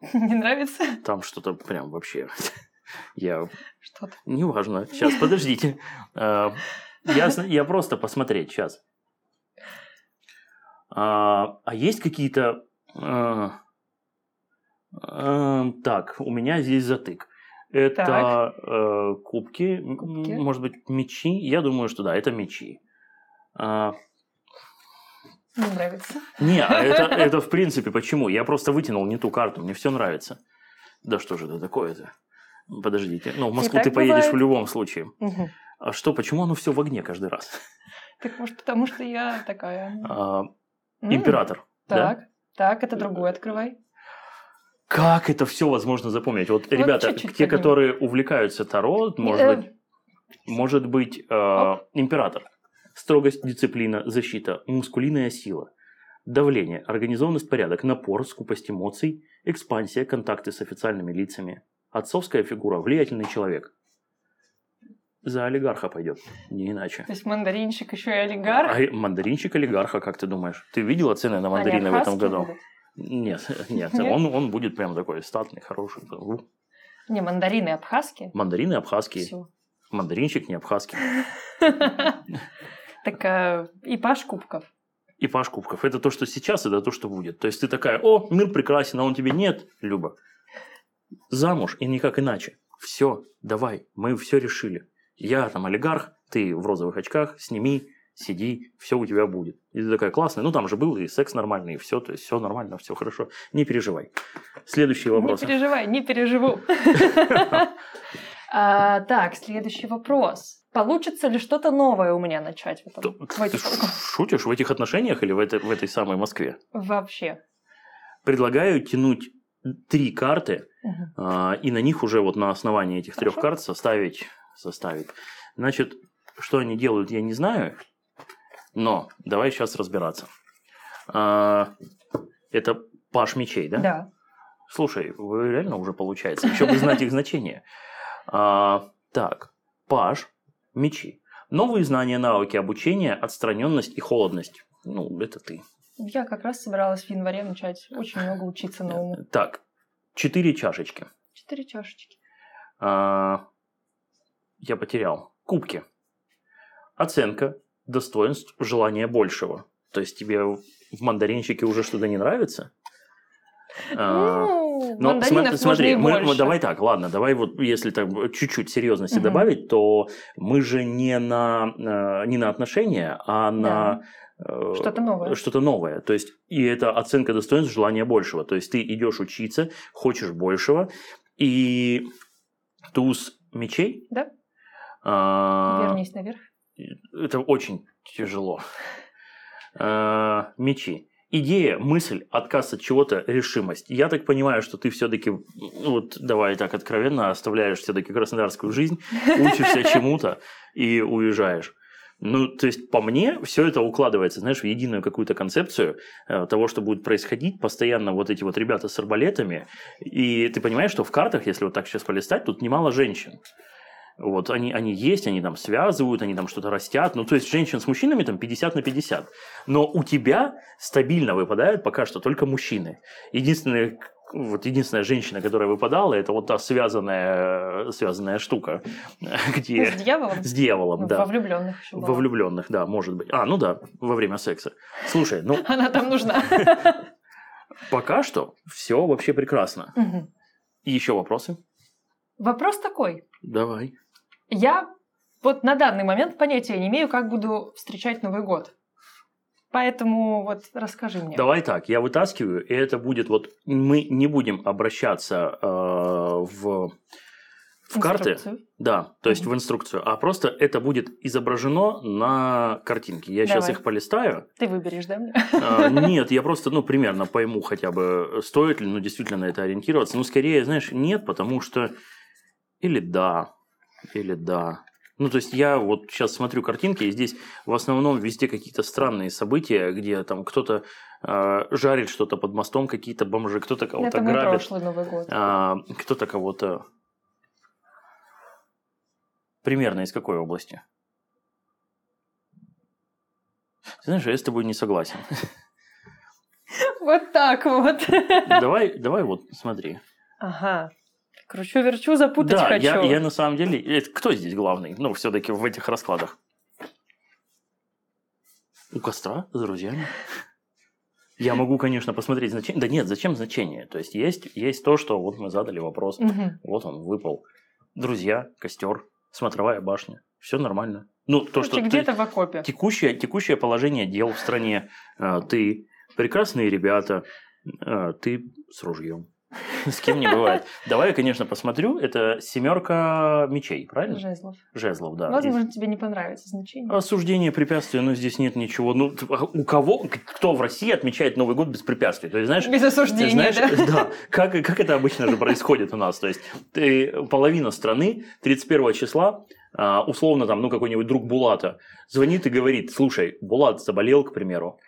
Не нравится?
Там что-то прям вообще... Я...
Что-то.
Неважно. Сейчас, подождите. А, я просто посмотреть. Сейчас. А, а есть какие-то... а, а, так, у меня здесь затык. Это
Так.
э, кубки,
Кубки.
может быть, мечи. Я думаю, что да, это мечи. А,
Не нравится.
не, а это, это в принципе почему? Я просто вытянул не ту карту, мне все нравится. Да что же это такое-то? Подождите. Ну, в Москву ты поедешь
бывает.
в любом случае.
Мгм.
А что, почему оно все в огне каждый раз?
Так может, потому что я такая...
А,
М,
император. да?
Так, так, это другой открывай.
Как это все возможно запомнить? Вот, ребята,
чуть-чуть
те,
поднимем.
которые увлекаются Таро, может
Э,
быть, может быть э, император. Строгость, дисциплина, защита, мускулиная сила, давление, организованность, порядок, напор, скупость эмоций, экспансия, контакты с официальными лицами, отцовская фигура, влиятельный человек. За олигарха пойдет, не иначе.
То есть мандаринчик еще и олигарх.
А мандаринчик олигарха, как ты думаешь? Ты видела цены на мандарины в этом году?
будут?
Нет, нет,
Нет?
Он, он будет прям такой статный, хороший.
Не, мандарины абхазские.
Мандарины абхазские.
Всё.
Мандаринчик не абхазский.
Так а, и Паш Кубков.
И Паш Кубков. Это то, что сейчас, это то, что будет. То есть ты такая, о, мир прекрасен, а он тебе нет, Люба. Замуж и никак иначе. Все, давай, мы все решили. Я там олигарх, ты в розовых очках, сними, сиди, все у тебя будет. И ты такая классная. Ну, там же был и секс нормальный, и все, то есть все нормально, все хорошо. Не переживай. Следующий вопрос.
Не переживай, не переживу. А, Так, следующий вопрос. Получится ли что-то новое у меня начать
Ты шутишь в этих отношениях или в, этой- самой Москве?
Вообще.
Предлагаю тянуть три карты а, и на них уже вот на основании этих трех карт составить, составить. Значит, что они делают, я не знаю, но давай сейчас разбираться. А, это паш мечей, да?
Да.
Слушай, вы реально уже получается. Еще бы знать их значение. А, так, паш мечи. Новые знания, навыки, обучение, отстраненность и холодность. Ну, это ты.
Я как раз собиралась в январе начать очень много учиться новому.
Так, четыре чашечки.
Четыре чашечки.
А, я потерял. Кубки. Оценка, достоинств, желание большего. То есть тебе в мандаринчике уже что-то не нравится? А,
Ну,
но смотри, мы, мы- давай так, ладно, давай вот если так чуть-чуть серьезности
Мгм.
добавить, то мы же не на, э, не на отношения, а на э,
Что-то новое.
Что-то новое. То есть, и это оценка достоинств, желание большего. То есть, ты идешь учиться, хочешь большего, и туз мечей.
Да.
А,
Вернись наверх.
это очень тяжело. А, мечи. Идея, мысль, отказ от чего-то, решимость. Я так понимаю, что ты все-таки, вот давай так откровенно, оставляешь все-таки краснодарскую жизнь, учишься чему-то и уезжаешь. Ну, то есть, по мне, все это укладывается, знаешь, в единую какую-то концепцию э, того, что будет происходить. Постоянно вот эти вот ребята с арбалетами. И ты понимаешь, что в картах, если вот так сейчас полистать, тут немало женщин. Вот они, они есть, они там связывают, они там что-то растят. Ну, то есть, женщин с мужчинами там 50 на 50. Но у тебя стабильно выпадают пока что только мужчины. Единственное, вот единственная женщина, которая выпадала, это вот та связанная, связанная штука, где...
С дьяволом?
С дьяволом,
Ну,
да.
Во влюбленных еще
Во влюбленных, да, может быть. А, ну да, во время секса. Слушай, ну
Она там нужна.
пока что все вообще прекрасно.
Мгм.
И еще вопросы?
Вопрос такой.
Давай.
Я вот на данный момент понятия не имею, как буду встречать Новый год. Поэтому вот расскажи мне.
Давай так, я вытаскиваю, и это будет вот мы не будем обращаться э, в в карты,
Инструкцию.
да, то есть
Мгм.
в инструкцию, а просто это будет изображено на картинке. Я сейчас
Давай.
их полистаю.
Ты выберешь, да, мне?
А, Нет, я просто, ну, примерно пойму хотя бы, стоит ли, ну, действительно на это ориентироваться. Ну, скорее, знаешь, нет, потому что или да, или да. Ну, то есть я вот сейчас смотрю картинки, и здесь в основном везде какие-то странные события, где там кто-то э, жарит что-то под мостом, какие-то бомжи, кто-то кого-то
Это
грабит,
прошлый Новый год.
а, кто-то кого-то... Примерно из какой области? Ты знаешь, я с тобой не согласен.
Вот так вот.
Давай, давай вот смотри.
Ага. Кручу-верчу, запутать
да,
хочу.
я, я на самом деле... это Кто здесь главный? Ну, все-таки в этих раскладах. У костра с друзьями. Я могу, конечно, посмотреть значение. Да нет, зачем значение? То есть есть, есть то, что вот мы задали вопрос.
Мгм.
Вот он выпал. Друзья, костер, смотровая башня. Все нормально. Ну, то, что
Короче,
ты-
где-то в окопе.
текущее, текущее положение дел в стране. э, Ты прекрасные ребята, э, ты с ружьем. С кем не бывает. Давай я, конечно, посмотрю. Это семерка мечей, правильно?
Жезлов.
Жезлов, да.
Возможно, тебе не понравится значение.
Осуждение препятствия, но здесь нет ничего. Ну, а у кого, кто в России отмечает Новый год без препятствий? То есть, знаешь,
Без осуждения,
знаешь,
да?
да, как, как это обычно же происходит у нас. То есть, ты, половина страны 31 числа, а, условно там, ну, какой-нибудь друг Булата, звонит и говорит, слушай, Булат заболел, к примеру,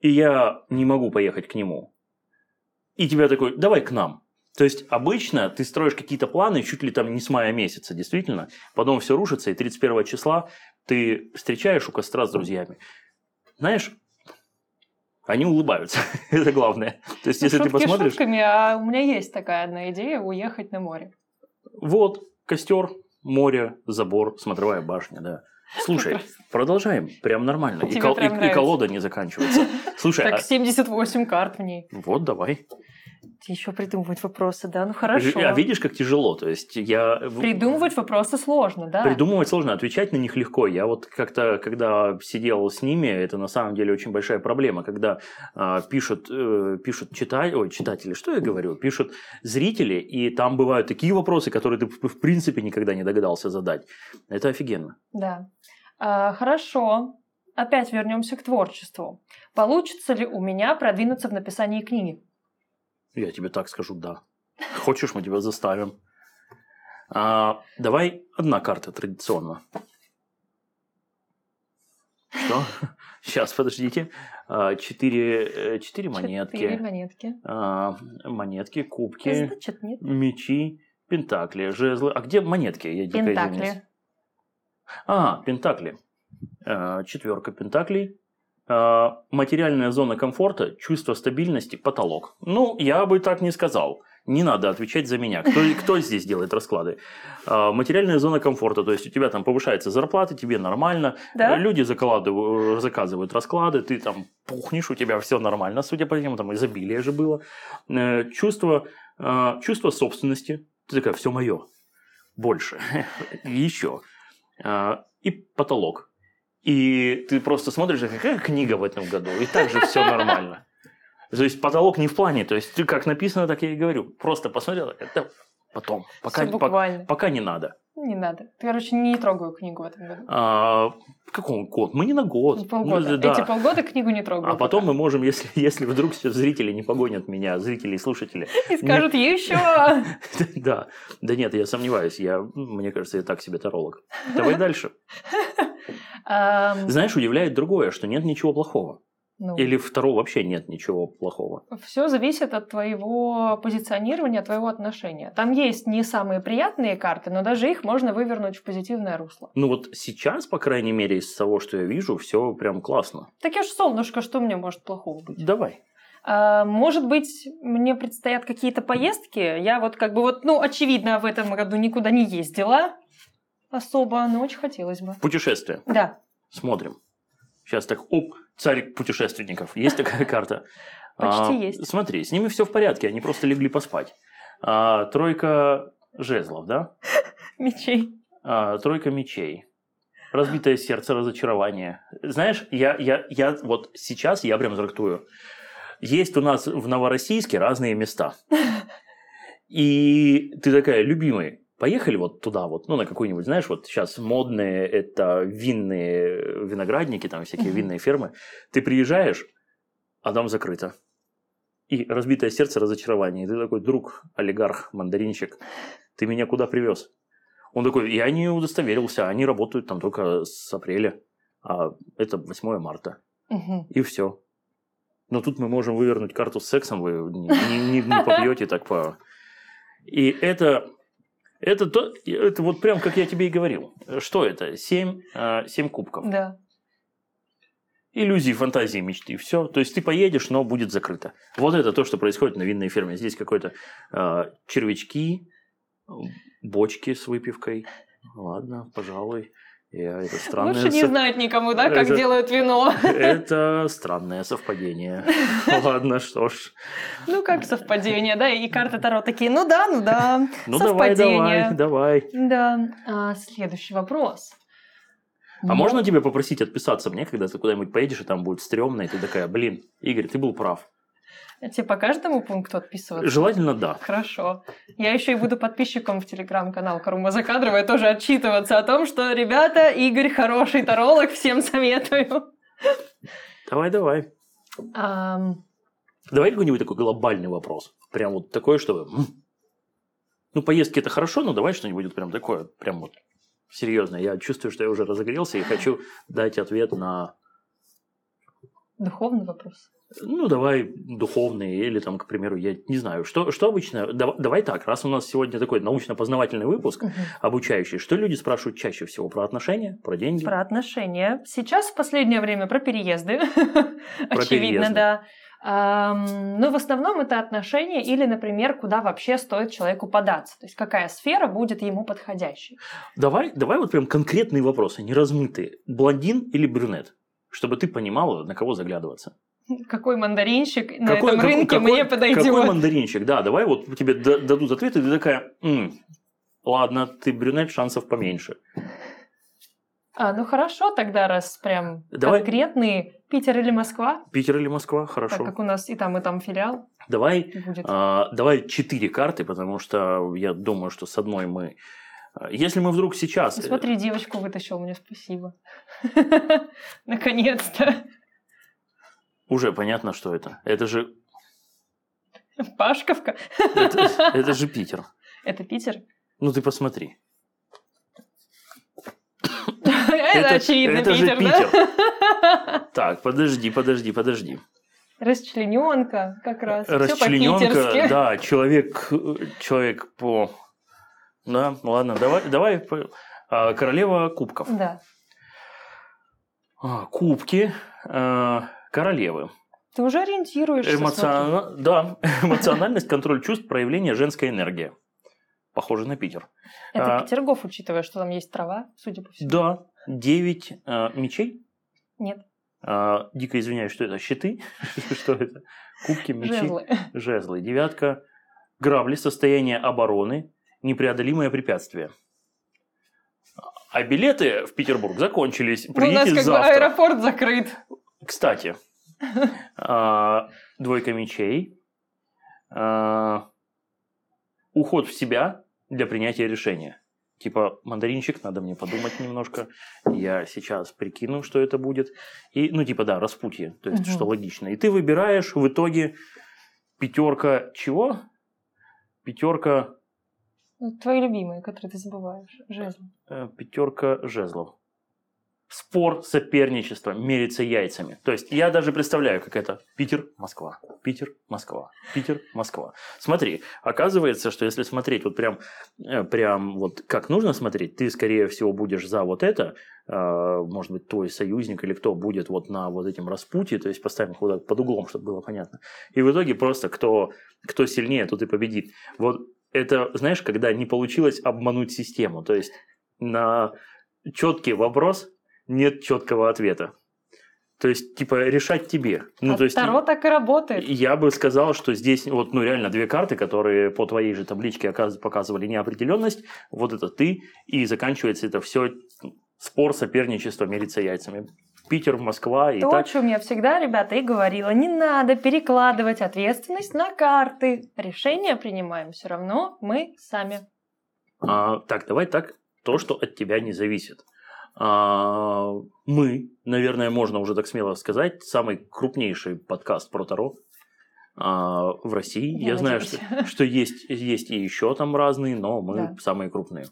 и я не могу поехать к нему. И тебя такой, давай к нам. То есть обычно ты строишь какие-то планы чуть ли там не с мая месяца, действительно. Потом все рушится, и 31 числа ты встречаешь у костра с друзьями. Знаешь, они улыбаются. Это главное. То есть, если ты
Шутки
посмотришь,
шутками, а у меня есть такая одна идея – уехать на море.
вот костер, море, забор, смотровая башня, да. Слушай, продолжаем. Прям нормально. И,
Тебе
кол-
прям
и- и
нравится.
колода не заканчивается. Слушай,
Так,
а-
78 карт в ней.
вот давай.
Еще придумывать вопросы, да? Ну хорошо.
А видишь, как тяжело? То есть я...
Придумывать вопросы сложно, да?
Придумывать сложно, отвечать на них легко. Я вот как-то, когда сидел с ними, это на самом деле очень большая проблема, когда а, пишут, э, пишут чита- ой, читатели, что я говорю, пишут зрители, и там бывают такие вопросы, которые ты в в принципе никогда не догадался задать. Это офигенно.
Да. А, хорошо. Опять вернемся к творчеству. Получится ли у меня продвинуться в написании книги?
Я тебе так скажу, да. Хочешь, мы тебя заставим. А, давай одна карта традиционно. Что? Сейчас, подождите. А, Четыре, э, четыре монетки.
Четыре монетки.
А, монетки, кубки,
Значит, нет.
мечи, пентакли, жезлы. А где монетки? Я.
Пентакли.
А, пентакли. А, четверка пентаклей. А, материальная зона комфорта, чувство стабильности, потолок. Ну, я бы так не сказал. Не надо отвечать за меня. Кто, кто здесь делает расклады? А, материальная зона комфорта, то есть у тебя там повышается зарплата, тебе нормально.
Да?
Люди закладывают, заказывают расклады, ты там пухнешь, у тебя все нормально, судя по всему, там изобилие же было. Э, Чувство, э, чувство собственности. Ты такая, все мое. Больше. Еще. И потолок. И ты просто смотришь, какая книга в этом году, и так же все нормально. То есть потолок не в плане, то есть ты как написано, так я и говорю. Просто посмотрел, это потом. Пока, по- пока не надо.
Не надо. Короче, не трогаю книгу в этом году.
А, какой год? Мы не на год.
Полгода.
Ну, да.
Эти полгода книгу не трогаю.
А потом
пока.
мы можем, если, если вдруг сейчас зрители не погонят меня, зрители и слушатели.
И скажут еще.
Да, да нет, я сомневаюсь. Я, мне кажется, я так себе таролог. Давай дальше. Знаешь, удивляет другое, что нет ничего плохого. Или второго вообще нет ничего плохого.
Все зависит от твоего позиционирования, от твоего отношения. Там есть не самые приятные карты, но даже их можно вывернуть в позитивное русло.
Ну вот сейчас, по крайней мере, из того, что я вижу, все прям классно.
Так я ж солнышко, что мне может плохого быть?
Давай.
А, может быть, мне предстоят какие-то поездки. Я вот как бы вот, ну, очевидно, в этом году никуда не ездила особо, но очень хотелось бы.
Путешествие.
Да.
Смотрим. Сейчас так, оп, царь путешественников. Есть такая карта?
Почти
А,
есть.
Смотри, с ними все в порядке, они просто легли поспать. А, тройка жезлов, да?
Мечей.
А, тройка мечей. Разбитое сердце, разочарование. Знаешь, я, я, я вот сейчас я прям трактую. Есть у нас в Новороссийске разные места. И ты такая, любимый, поехали вот туда вот, ну, на какой-нибудь, знаешь, вот сейчас модные это винные виноградники, там всякие винные фермы. Ты приезжаешь, а там закрыто. И разбитое сердце, разочарование. И ты такой, друг, олигарх, мандаринчик, ты меня куда привез? Он такой, я не удостоверился, они работают там только с апреля, а это 8 марта.
Мгм.
И все. Но тут мы можем вывернуть карту с сексом, вы не, не- не- не попьете так по... И это, это, то, это вот прям как я тебе и говорил. Что это? Семь, а, семь кубков.
Да.
Иллюзии, фантазии, мечты. Все. То есть ты поедешь, но будет закрыто. Вот это то, что происходит на винной ферме. Здесь какой-то а, червячки, бочки с выпивкой. Ладно, пожалуй. Я, это странное
Лучше не знать никому, да, как
Это-
делают вино.
Это странное совпадение. Ладно, что ж.
Ну, как совпадение, да? И карты Таро такие, ну да, ну да.
Ну давай, давай, давай.
Да. А, следующий вопрос.
А можно тебя попросить отписаться мне, когда ты куда-нибудь поедешь, и там будет стрёмно, и ты такая, блин, Игорь, ты был прав.
Тебе по каждому пункту отписываться?
Желательно да.
Хорошо. Я еще и буду подписчиком в телеграм-канал Карума Закадровой тоже отчитываться о том, что, ребята, Игорь хороший таролог, всем советую.
Давай, давай. Давай какой-нибудь такой глобальный вопрос. Прям вот такой, чтобы... Ну, поездки это хорошо, но давай что-нибудь прям такое, прям вот серьезное. Я чувствую, что я уже разогрелся и хочу дать ответ на,
духовный вопрос.
Ну, давай духовные или там, к примеру, я не знаю, что, что обычно... Дав- Давай так, раз у нас сегодня такой научно-познавательный выпуск, обучающий, что люди спрашивают чаще всего? Про отношения, про деньги?
Про отношения. Сейчас в последнее время про переезды. Очевидно,
переезды.
да. Но в основном это отношения или, например, куда вообще стоит человеку податься. То есть какая сфера будет ему подходящей.
Давай, давай вот прям конкретные вопросы, не размытые. Блондин или брюнет? Чтобы ты понимала, на кого заглядываться.
Какой мандаринчик на
Какой-
этом
какой-
рынке
какой-
мне подойдет?
Какой мандаринчик? Да, давай вот тебе да- дадут ответ, и ты такая, «М, ладно, ты брюнет, шансов поменьше.
А, ну хорошо тогда, раз прям
Давай.
конкретные. Питер или Москва?
Питер или Москва?
Так
Хорошо.
как у нас и там, и там филиал
Давай,
будет.
а, давай четыре карты, потому что я думаю, что с одной мы... а, Если мы вдруг сейчас... э,
Смотри, девочку вытащил мне, спасибо. Наконец-то.
Уже понятно, что это. Это же,
Пашковка.
это, это же Питер.
Это Питер?
Ну ты посмотри.
Это очевидно
это же
Питер, да?
Так, подожди, подожди, подожди.
Расчлененка как раз.
Расчлененка, да, человек, человек по... Да, ладно, давай, давай. а, Королева кубков.
Да.
А, Кубки э, королевы.
Ты уже ориентируешься.
Эмоциона- Да, эмоциональность, контроль чувств, проявление женской энергии. Похоже на Питер.
Это
А.
Петергоф, учитывая, что там есть трава, судя по всему.
Да, 9 мечей.
Нет,
А, дико извиняюсь, что это? Щиты? Что это? Кубки, мечи,
жезлы.
жезлы. Девятка. Грабли, состояние обороны, непреодолимое препятствие. А билеты в Петербург закончились.
Ну, У нас
Придите
как бы
завтра.
аэропорт закрыт.
Кстати, а, двойка мечей. а, Уход в себя для принятия решения. Типа, мандаринчик, надо мне подумать немножко. Я сейчас прикину, что это будет. И, ну, типа, да, распутье. То есть,
Мгм.
что логично. И ты выбираешь в итоге пятерка чего? Пятерка,
Твои любимые, которые ты забываешь. Жезлы.
э, пятерка жезлов. Спор, соперничество, мериться яйцами. То есть я даже представляю, как это Питер, Москва, Питер, Москва, Питер, Москва. Смотри, оказывается, что если смотреть вот прям, э, прям вот как нужно смотреть, ты скорее всего будешь за вот это, э, может быть твой союзник или кто будет вот на вот этим распутье, то есть поставим их так под углом, чтобы было понятно. И в итоге просто кто, кто сильнее, тот и победит. Вот это, знаешь, когда не получилось обмануть систему, то есть на четкий вопрос нет четкого ответа. То есть, типа, решать тебе. Ну,
а
то есть,
Таро так и работает.
я бы сказал, что здесь вот, ну, реально две карты, которые по твоей же табличке оказ- показывали неопределенность. Вот это ты, и заканчивается это все спор, соперничество, мериться яйцами. Питер, Москва и
То, о
так.
чем я всегда, ребята, и говорила, не надо перекладывать ответственность на карты. Решение принимаем все равно мы сами.
А, так, давай так, то, что от тебя не зависит. А, мы, наверное, можно уже так смело сказать, самый крупнейший подкаст про Таро а, в России. Я,
Я
знаю, что, что есть, есть и еще там разные, но мы
Да.
самые крупные.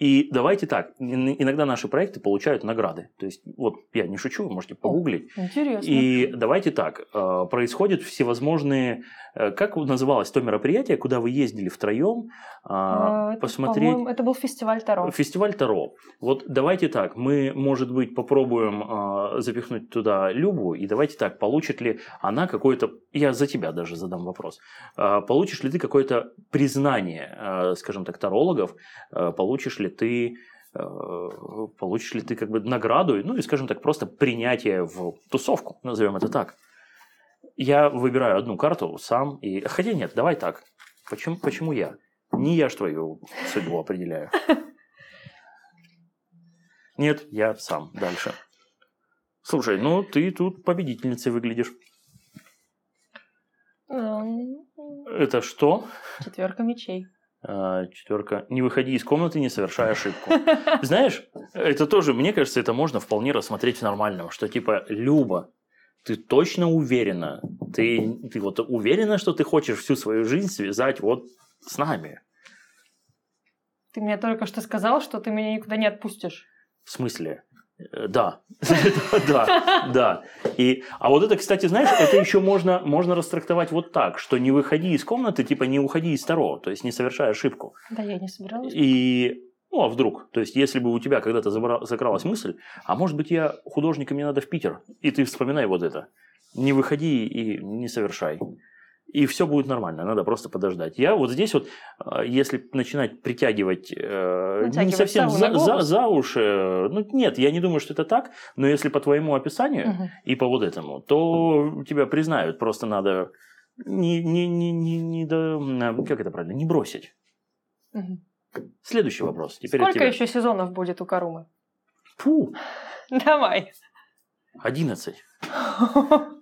И давайте так, ин- иногда наши проекты получают награды. То есть, вот я не шучу, вы можете погуглить.
Интересно.
И давайте так, э, происходят всевозможные, э, как называлось то мероприятие, куда вы ездили втроем,
А,
а,
это,
посмотреть
Это был фестиваль Таро.
фестиваль Таро. Вот давайте так, мы, может быть, попробуем э, запихнуть туда Любу, и давайте так, получит ли она какое-то, я за тебя даже задам вопрос, Э, получишь ли ты какое-то признание, э, скажем так, тарологов, Э, получишь ли ты э, получишь ли ты как бы награду, ну и, скажем так, просто принятие в тусовку, назовем это так. Я выбираю одну карту сам, и... Хотя нет, давай так. Почему, почему я? Не я ж твою судьбу определяю. Нет, я сам. Дальше. Слушай, ну ты тут победительницей выглядишь. Это что?
Четверка мечей.
А, четверка. Не выходи из комнаты, не совершай ошибку. Знаешь, это тоже, мне кажется, это можно вполне рассмотреть в нормальном, что типа, Люба, ты точно уверена, ты, ты вот уверена, что ты хочешь всю свою жизнь связать вот с нами?
Ты мне только что сказал, что ты меня никуда не отпустишь.
В смысле? Э, Да, да, да. И, а вот это, кстати, знаешь, это еще можно, можно растрактовать вот так, что не выходи из комнаты, типа не уходи из Таро, то есть не совершай ошибку.
Да, я не собиралась.
И, ну, а вдруг? То есть, если бы у тебя когда-то закралась мысль, а может быть, я художником, мне надо в Питер, и ты вспоминай вот это. Не выходи и не совершай. И все будет нормально, надо просто подождать. Я вот здесь вот, э, если начинать притягивать, э, не совсем за, за, за уши, э, ну нет, я не думаю, что это так, но если по твоему описанию
Мгм.
и по вот этому, то тебя признают, просто надо не, не, не, не, не до, как это правильно, не бросить.
Мгм.
Следующий вопрос. Теперь
Сколько еще сезонов будет у Карумы?
Фу,
Давай.
11.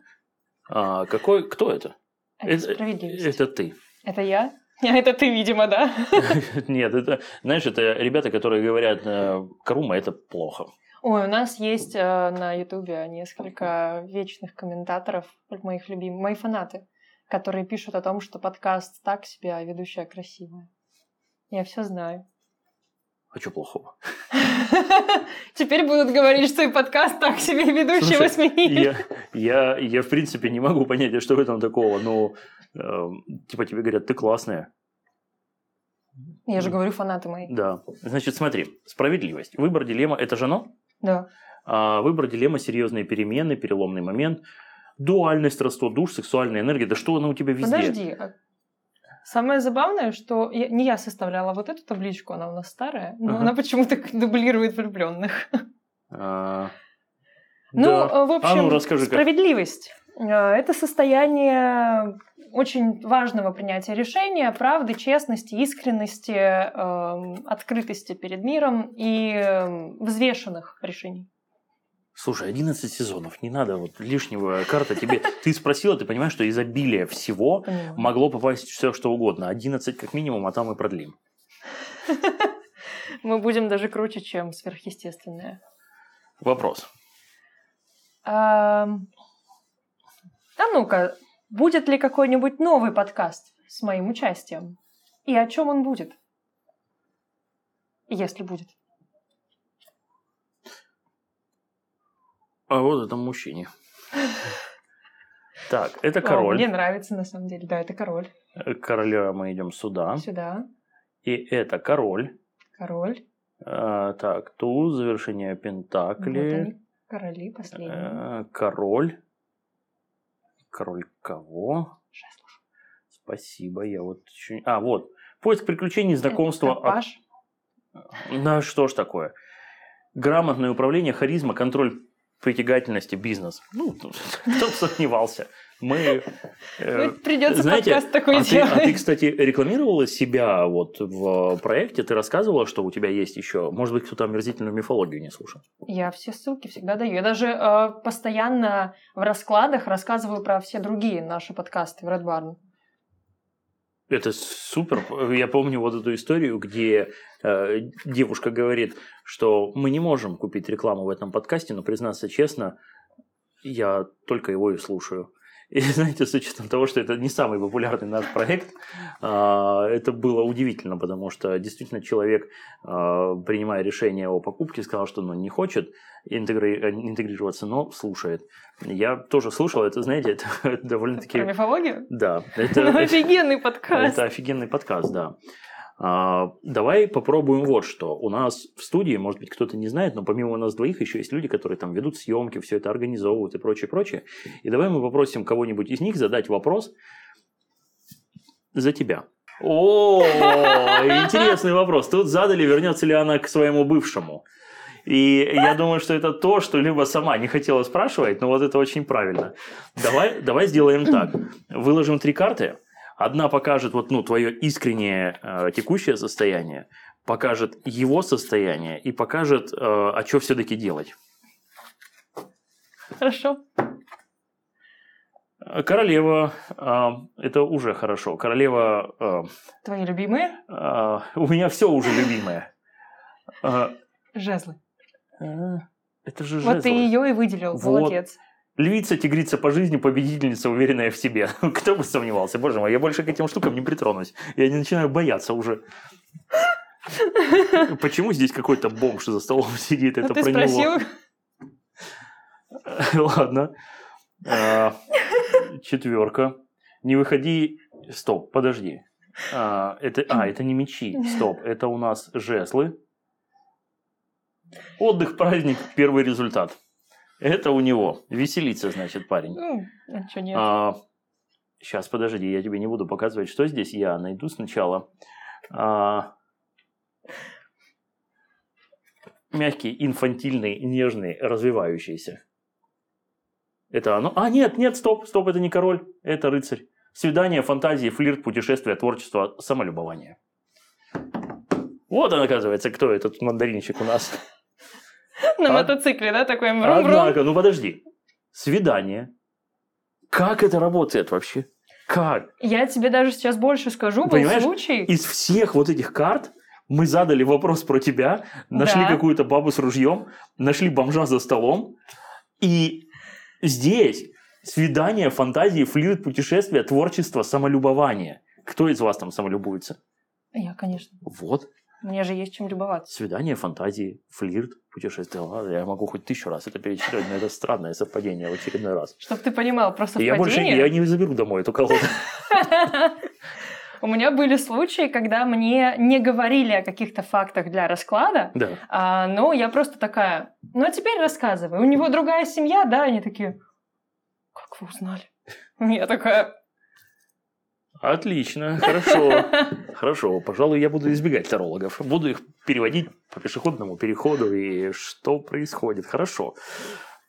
А, какой, кто это?
Это справедливость.
Это ты.
Это я? Это ты, видимо, да?
Нет, это, знаешь, это ребята, которые говорят, э, Карума это плохо.
Ой, у нас есть э, на Ютубе несколько вечных комментаторов, моих любимых, мои фанаты, которые пишут о том, что подкаст так себе, а ведущая красивая. Я все знаю.
А что плохого?
Теперь будут говорить, что и подкаст так себе, ведущего
Слушай,
сменили.
Я, я, я, в принципе, не могу понять, а что в этом такого. Ну, э, типа тебе говорят, ты классная.
Я же говорю, фанаты мои.
Да. Значит, смотри, справедливость. Выбор дилемма – это же оно?
Да.
А выбор дилемма, серьезные перемены, переломный момент, дуальность, родство душ, сексуальная энергия. Да что она у тебя везде?
Подожди. а Самое забавное, что я- не я составляла вот эту табличку, она у нас старая, но
Ага.
она почему-то дублирует влюбленных.
А,
Ну,
да.
э, в общем,
А ну, расскажи, как.
справедливость. Э, Это состояние очень важного принятия решения, правды, честности, искренности, эм, открытости перед миром и эм, взвешенных решений.
Слушай, 11 сезонов, не надо вот лишнего карта тебе. Ты спросила, ты понимаешь, что изобилие всего могло попасть все, что угодно. 11 как минимум, а там и продлим.
Мы будем даже круче, чем сверхъестественное.
Вопрос.
А ну-ка, будет ли какой-нибудь новый подкаст с моим участием? И о чем он будет? Если будет.
А вот это мужчине. Так, это
О,
король.
мне нравится, на самом деле. Да, это король.
Э, Короля мы идем сюда.
Сюда.
И это король.
Король.
А, так, туз, завершение
Вот
пентакли.
они, короли последние.
Э, король. Король кого?
Жезлов.
Спасибо, я вот еще... А, вот. Поиск приключений, знакомства.
Паш.
Да что ж такое? Грамотное управление, харизма, контроль притягательности, бизнес. Ну, кто бы сомневался. Мы... э,
Ну, Придется
знаете,
подкаст такой
а ты, а ты,
делать.
кстати, рекламировала себя вот в проекте? Ты рассказывала, что у тебя есть еще? Может быть, кто-то омерзительную мифологию не слушал?
Я все ссылки всегда даю. Я даже э, постоянно в раскладах рассказываю про все другие наши подкасты в Red Barn.
Это супер. Я помню вот эту историю, где э, девушка говорит, что мы не можем купить рекламу в этом подкасте, но признаться честно, я только его и слушаю. И знаете, с учетом того, что это не самый популярный наш проект, а, это было удивительно, потому что действительно человек, а, принимая решение о покупке, сказал, что ну, не хочет интегри- э, интегрироваться, но слушает. Я тоже слушал, это, знаете, это
Про
довольно-таки...
мифологию?
Да,
Ну,
это,
офигенный подкаст.
это офигенный подкаст, да. А, давай попробуем вот что. У нас в студии, может быть, кто-то не знает, но помимо нас двоих еще есть люди, которые там ведут съемки, все это организовывают и прочее, прочее. И давай мы попросим кого-нибудь из них задать вопрос за тебя. О, интересный вопрос. Тут задали, вернется ли она к своему бывшему. И я думаю, что это то, что Люба сама не хотела спрашивать, но вот это очень правильно. Давай, давай сделаем так. Выложим три карты. Одна покажет вот, ну, твое искреннее э, текущее состояние, покажет его состояние и покажет, э, а что все-таки делать.
Хорошо.
Королева, а, это уже хорошо. Королева, а,
Твои любимые?
а, у меня все уже любимое. А,
Жезлы.
а, это же
Вот ты
жезлы.
ее и выделил.
Вот.
Молодец.
Львица, тигрица по жизни, победительница, уверенная в себе. Кто бы сомневался, боже мой, я больше к этим штукам не притронусь. Я не начинаю бояться уже. Почему здесь какой-то бомж за столом сидит?
Ну,
Это про него. Ладно. А, Четверка. Не выходи. Стоп, подожди. А, это, а, это не мечи. Стоп, это у нас жезлы. Отдых, праздник, первый результат. Это у него. Веселиться, значит, парень.
ну, а чё нет?
сейчас, подожди, я тебе не буду показывать, что здесь. Я найду сначала. А, мягкий, инфантильный, нежный, развивающийся. Это оно? А, нет, нет, стоп, стоп, это не король, это рыцарь. Свидание, фантазии, флирт, путешествие, творчество, самолюбование. Вот он, оказывается, кто этот мандаринчик у нас.
На
а-
мотоцикле, да, такой мрум-мрум?
Однако, ну подожди. Свидание. Как это работает вообще? Как?
Я тебе даже сейчас больше скажу. Был
Понимаешь,
случай.
Из всех вот этих карт мы задали вопрос про тебя, нашли
Да.
какую-то бабу с ружьем, нашли бомжа за столом, и здесь свидание, фантазии, флирт, путешествие, творчество, самолюбование. Кто из вас там самолюбуется?
Я, конечно.
Вот.
Мне же есть чем любоваться.
Свидание, фантазии, флирт, путешествие. Ладно, я могу хоть тысячу раз это перечислять, но это странное совпадение в очередной раз.
Чтобы ты понимал, про
И
совпадение.
я больше я не заберу домой эту колоду.
У меня были случаи, когда мне не говорили о каких-то фактах для расклада,
Да.
а, но я просто такая, ну а теперь рассказывай. У него другая семья, да? Они такие, как вы узнали? Я такая,
Отлично, хорошо. Хорошо, пожалуй, я буду избегать тарологов. Буду их переводить по пешеходному переходу и что происходит. Хорошо.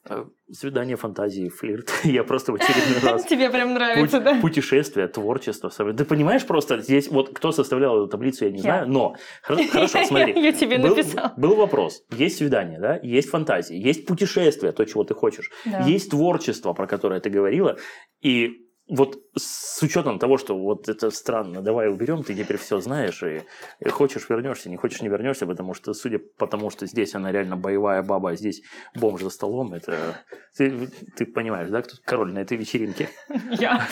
Э, Свидание, фантазии, флирт. Я просто в очередной раз.
тебе прям нравится,
Путь-
да?
Путешествие, творчество. Ты понимаешь просто, здесь вот кто составлял эту таблицу, я не
Я.
знаю, но хор- хорошо, смотри.
Я тебе
Был,
написал.
был вопрос. Есть свидание, да? Есть фантазии, есть путешествие, то, чего ты хочешь.
Да.
Есть творчество, про которое ты говорила. И вот с учетом того, что вот это странно, давай уберем, ты теперь все знаешь, и, хочешь вернешься, не хочешь не вернешься, потому что, судя по тому, что здесь она реально боевая баба, а здесь бомж за столом, это ты, ты понимаешь, да, кто король на этой вечеринке.
Я.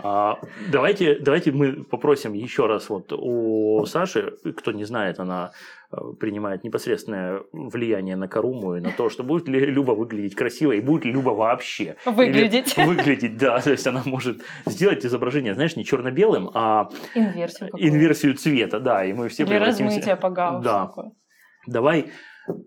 А, давайте, давайте мы попросим еще раз вот у Саши, кто не знает, она принимает непосредственное влияние на Каруму и на то, что будет ли Люба выглядеть красиво и будет ли Люба вообще.
Выглядеть.
Или выглядеть, да. То есть она может сделать изображение, знаешь, не черно-белым, а
Инверсию
инверсию цвета, да, и мы все
Или
превратимся-
по гауссу.
Да.
такое.
Давай,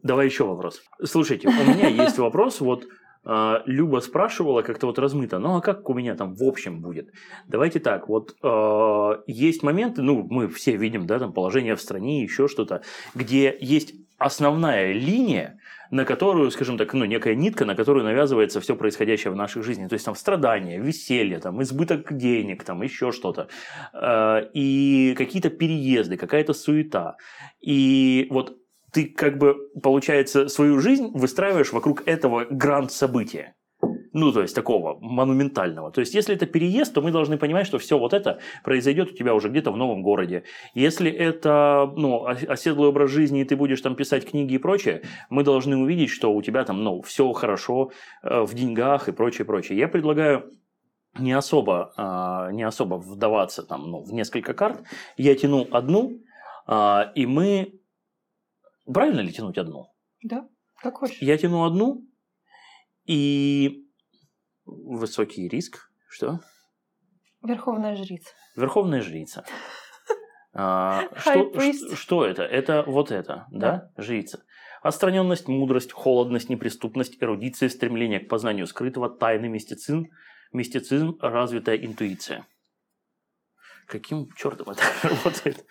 давай еще вопрос. Слушайте, у меня есть вопрос, вот Люба спрашивала как-то вот размыто, ну а как у меня там в общем будет? Давайте так, вот а, есть моменты, ну мы все видим, да, там положение в стране, еще что-то, где есть основная линия, на которую, скажем так, ну некая нитка, на которую навязывается все происходящее в нашей жизни, то есть там страдания, веселье, там избыток денег, там еще что-то, А, и какие-то переезды, какая-то суета, и вот ты как бы, получается, свою жизнь выстраиваешь вокруг этого гранд-события. Ну, то есть такого монументального. То есть, если это переезд, то мы должны понимать, что все вот это произойдет у тебя уже где-то в новом городе. Если это ну, ос- оседлый образ жизни, и ты будешь там писать книги и прочее, мы должны увидеть, что у тебя там ну, все хорошо э, в деньгах и прочее, прочее. Я предлагаю не особо, а, не особо вдаваться там, ну, в несколько карт. Я тяну одну, а, и мы... Правильно ли тянуть одну?
Да, как хочешь.
Я тяну одну, и высокий риск. Что?
Верховная жрица.
Верховная жрица. А, что, это? Это вот это, да? Жрица. Отстраненность, мудрость, холодность, неприступность, эрудиция, стремление к познанию скрытого, тайны, мистицизм, мистицизм, развитая интуиция. Каким чертом это работает?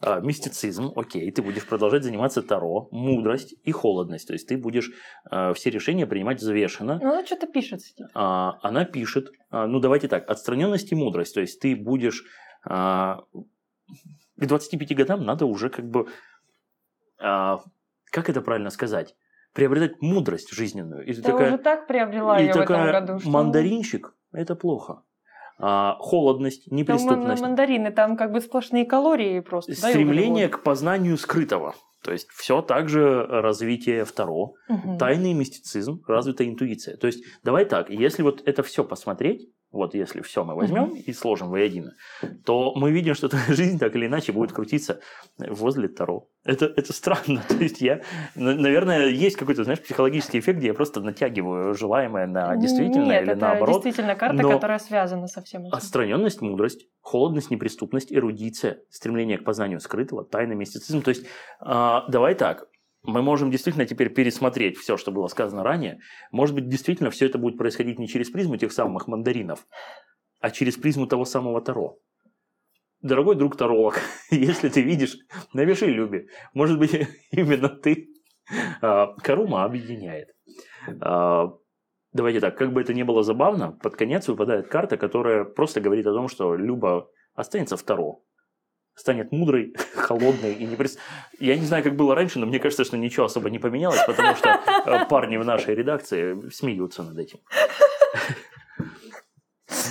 А, мистицизм, окей, ты будешь продолжать заниматься таро, мудрость и холодность. То есть ты будешь а, все решения принимать взвешенно,
Ну, она что-то пишет.
а, она пишет, а, ну давайте так, отстраненность и мудрость, то есть ты будешь а, к 25 годам надо уже как бы, а, как это правильно сказать, приобретать мудрость жизненную. И ты
Ты
такая,
уже так приобрела
и
ее в этом
такая
году, что...
мандаринчик, это плохо. А, холодность,
Там
неприступность,
мандарины, там как бы сплошные калории просто. да,
стремление
углеводы.
к познанию скрытого. То есть все так же развитие второго.
Мгм.
Тайный мистицизм, развитая интуиция. То есть, давай так, если вот это все посмотреть, вот если все мы возьмем и сложим воедино, то мы видим, что твоя жизнь так или иначе будет крутиться возле Таро. Это, это странно. То есть я, на- наверное, есть какой-то, знаешь, психологический эффект, где я просто натягиваю желаемое на действительно
Нет,
или
это
наоборот.
действительно карта,
но-
которая связана со всем этим.
Отстраненность, мудрость, холодность, неприступность, эрудиция, стремление к познанию скрытого, тайный мистицизм. То есть, а, давай так, мы можем действительно теперь пересмотреть все, что было сказано ранее. Может быть, действительно все это будет происходить не через призму тех самых мандаринов, а через призму того самого Таро. Дорогой друг таролог, если ты видишь, напиши Любе. Может быть, именно ты. А, Карума объединяет. А, Давайте так, как бы это ни было забавно, под конец выпадает карта, которая просто говорит о том, что Люба останется в Таро. Станет мудрой, холодной и не прис- Я не знаю, как было раньше, но мне кажется, что ничего особо не поменялось, потому что э, парни в нашей редакции смеются над этим.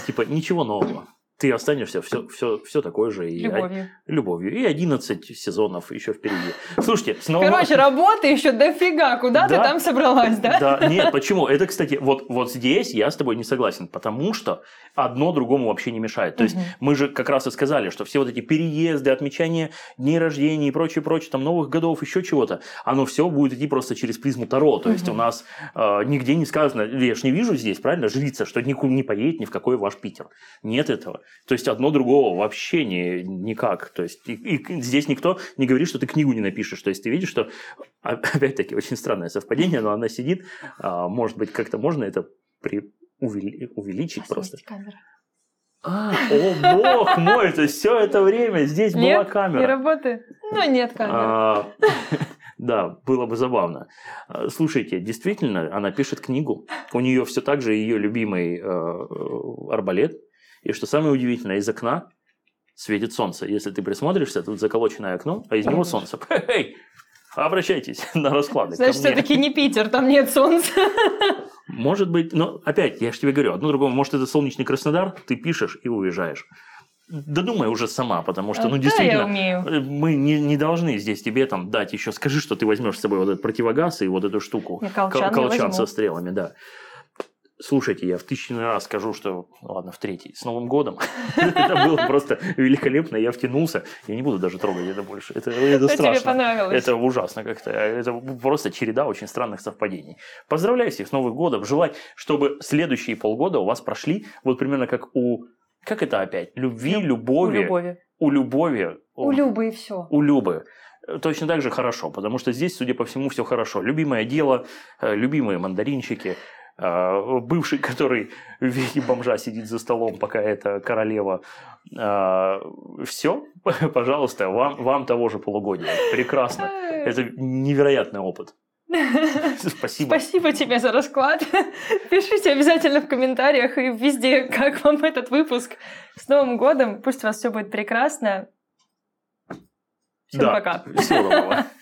Типа, ничего нового. Ты останешься все, все, все такой же. И
Любовью.
любовью. И 11 сезонов еще впереди. Слушайте, с Новым
Короче, работы еще дофига. Куда ты
Да.
там собралась, да?
Да, нет, почему? Это, кстати, вот, вот здесь я с тобой не согласен, потому что одно другому вообще не мешает. То есть
Мгм.
мы же как раз и сказали, что все вот эти переезды, отмечания дней рождения и прочее, прочее, там новых годов, еще чего-то, оно все будет идти просто через призму Таро. То есть
Мгм.
у нас э, нигде не сказано, я же не вижу здесь, правильно, жрица, что никуда не поедет ни в какой ваш Питер. Нет этого. То есть одно другого вообще не, никак. То есть и, и здесь никто не говорит, что ты книгу не напишешь. То есть ты видишь, что а- опять-таки очень странное совпадение, но она сидит, а, может быть, как-то можно это при увели- увеличить просто.
камера.
А, о бог мой, то есть все это время здесь была
Нет,
камера.
Не работает? Ну, нет камеры.
А, Да, было бы забавно. А, Слушайте, действительно, она пишет книгу. У нее все так же ее любимый э, э, арбалет. И что самое удивительное, из окна светит солнце. Если ты присмотришься, тут заколоченное окно, а из него солнце. Эй, обращайтесь на расклады.
Значит, все-таки не Питер, там нет солнца.
Может быть, но опять, я же тебе говорю, одно другому, может, это солнечный Краснодар, ты пишешь и уезжаешь. Додумай уже сама, потому что, ну,
Да,
действительно, э, мы не, не должны здесь тебе там дать еще, скажи, что ты возьмешь с собой вот этот противогаз и вот эту штуку.
Колчан
колчан со стрелами, да. Слушайте, я в тысячный раз скажу, что, ладно, в третий, с Новым годом. Это было просто великолепно, я втянулся. Я не буду даже трогать это больше. Это,
тебе
страшно.
понравилось?
Это ужасно как-то. Это просто череда очень странных совпадений. Поздравляю всех с Новым годом. Желать, чтобы следующие полгода у вас прошли вот примерно как у... Как это опять? Любви,
У
любови.
Любови.
У любови.
У Любы и все.
У Любы. Точно так же хорошо, потому что здесь, судя по всему, все хорошо. Любимое дело, э, любимые мандаринчики, бывший, который в виде бомжа сидит за столом, пока это королева. Все, пожалуйста, вам, вам того же полугодия. Прекрасно. Это невероятный опыт. Спасибо.
Спасибо тебе за расклад. Пишите обязательно в комментариях и везде, как вам этот выпуск. С Новым годом. Пусть у вас все будет прекрасно. Всем
Да,
пока.
Всего доброго.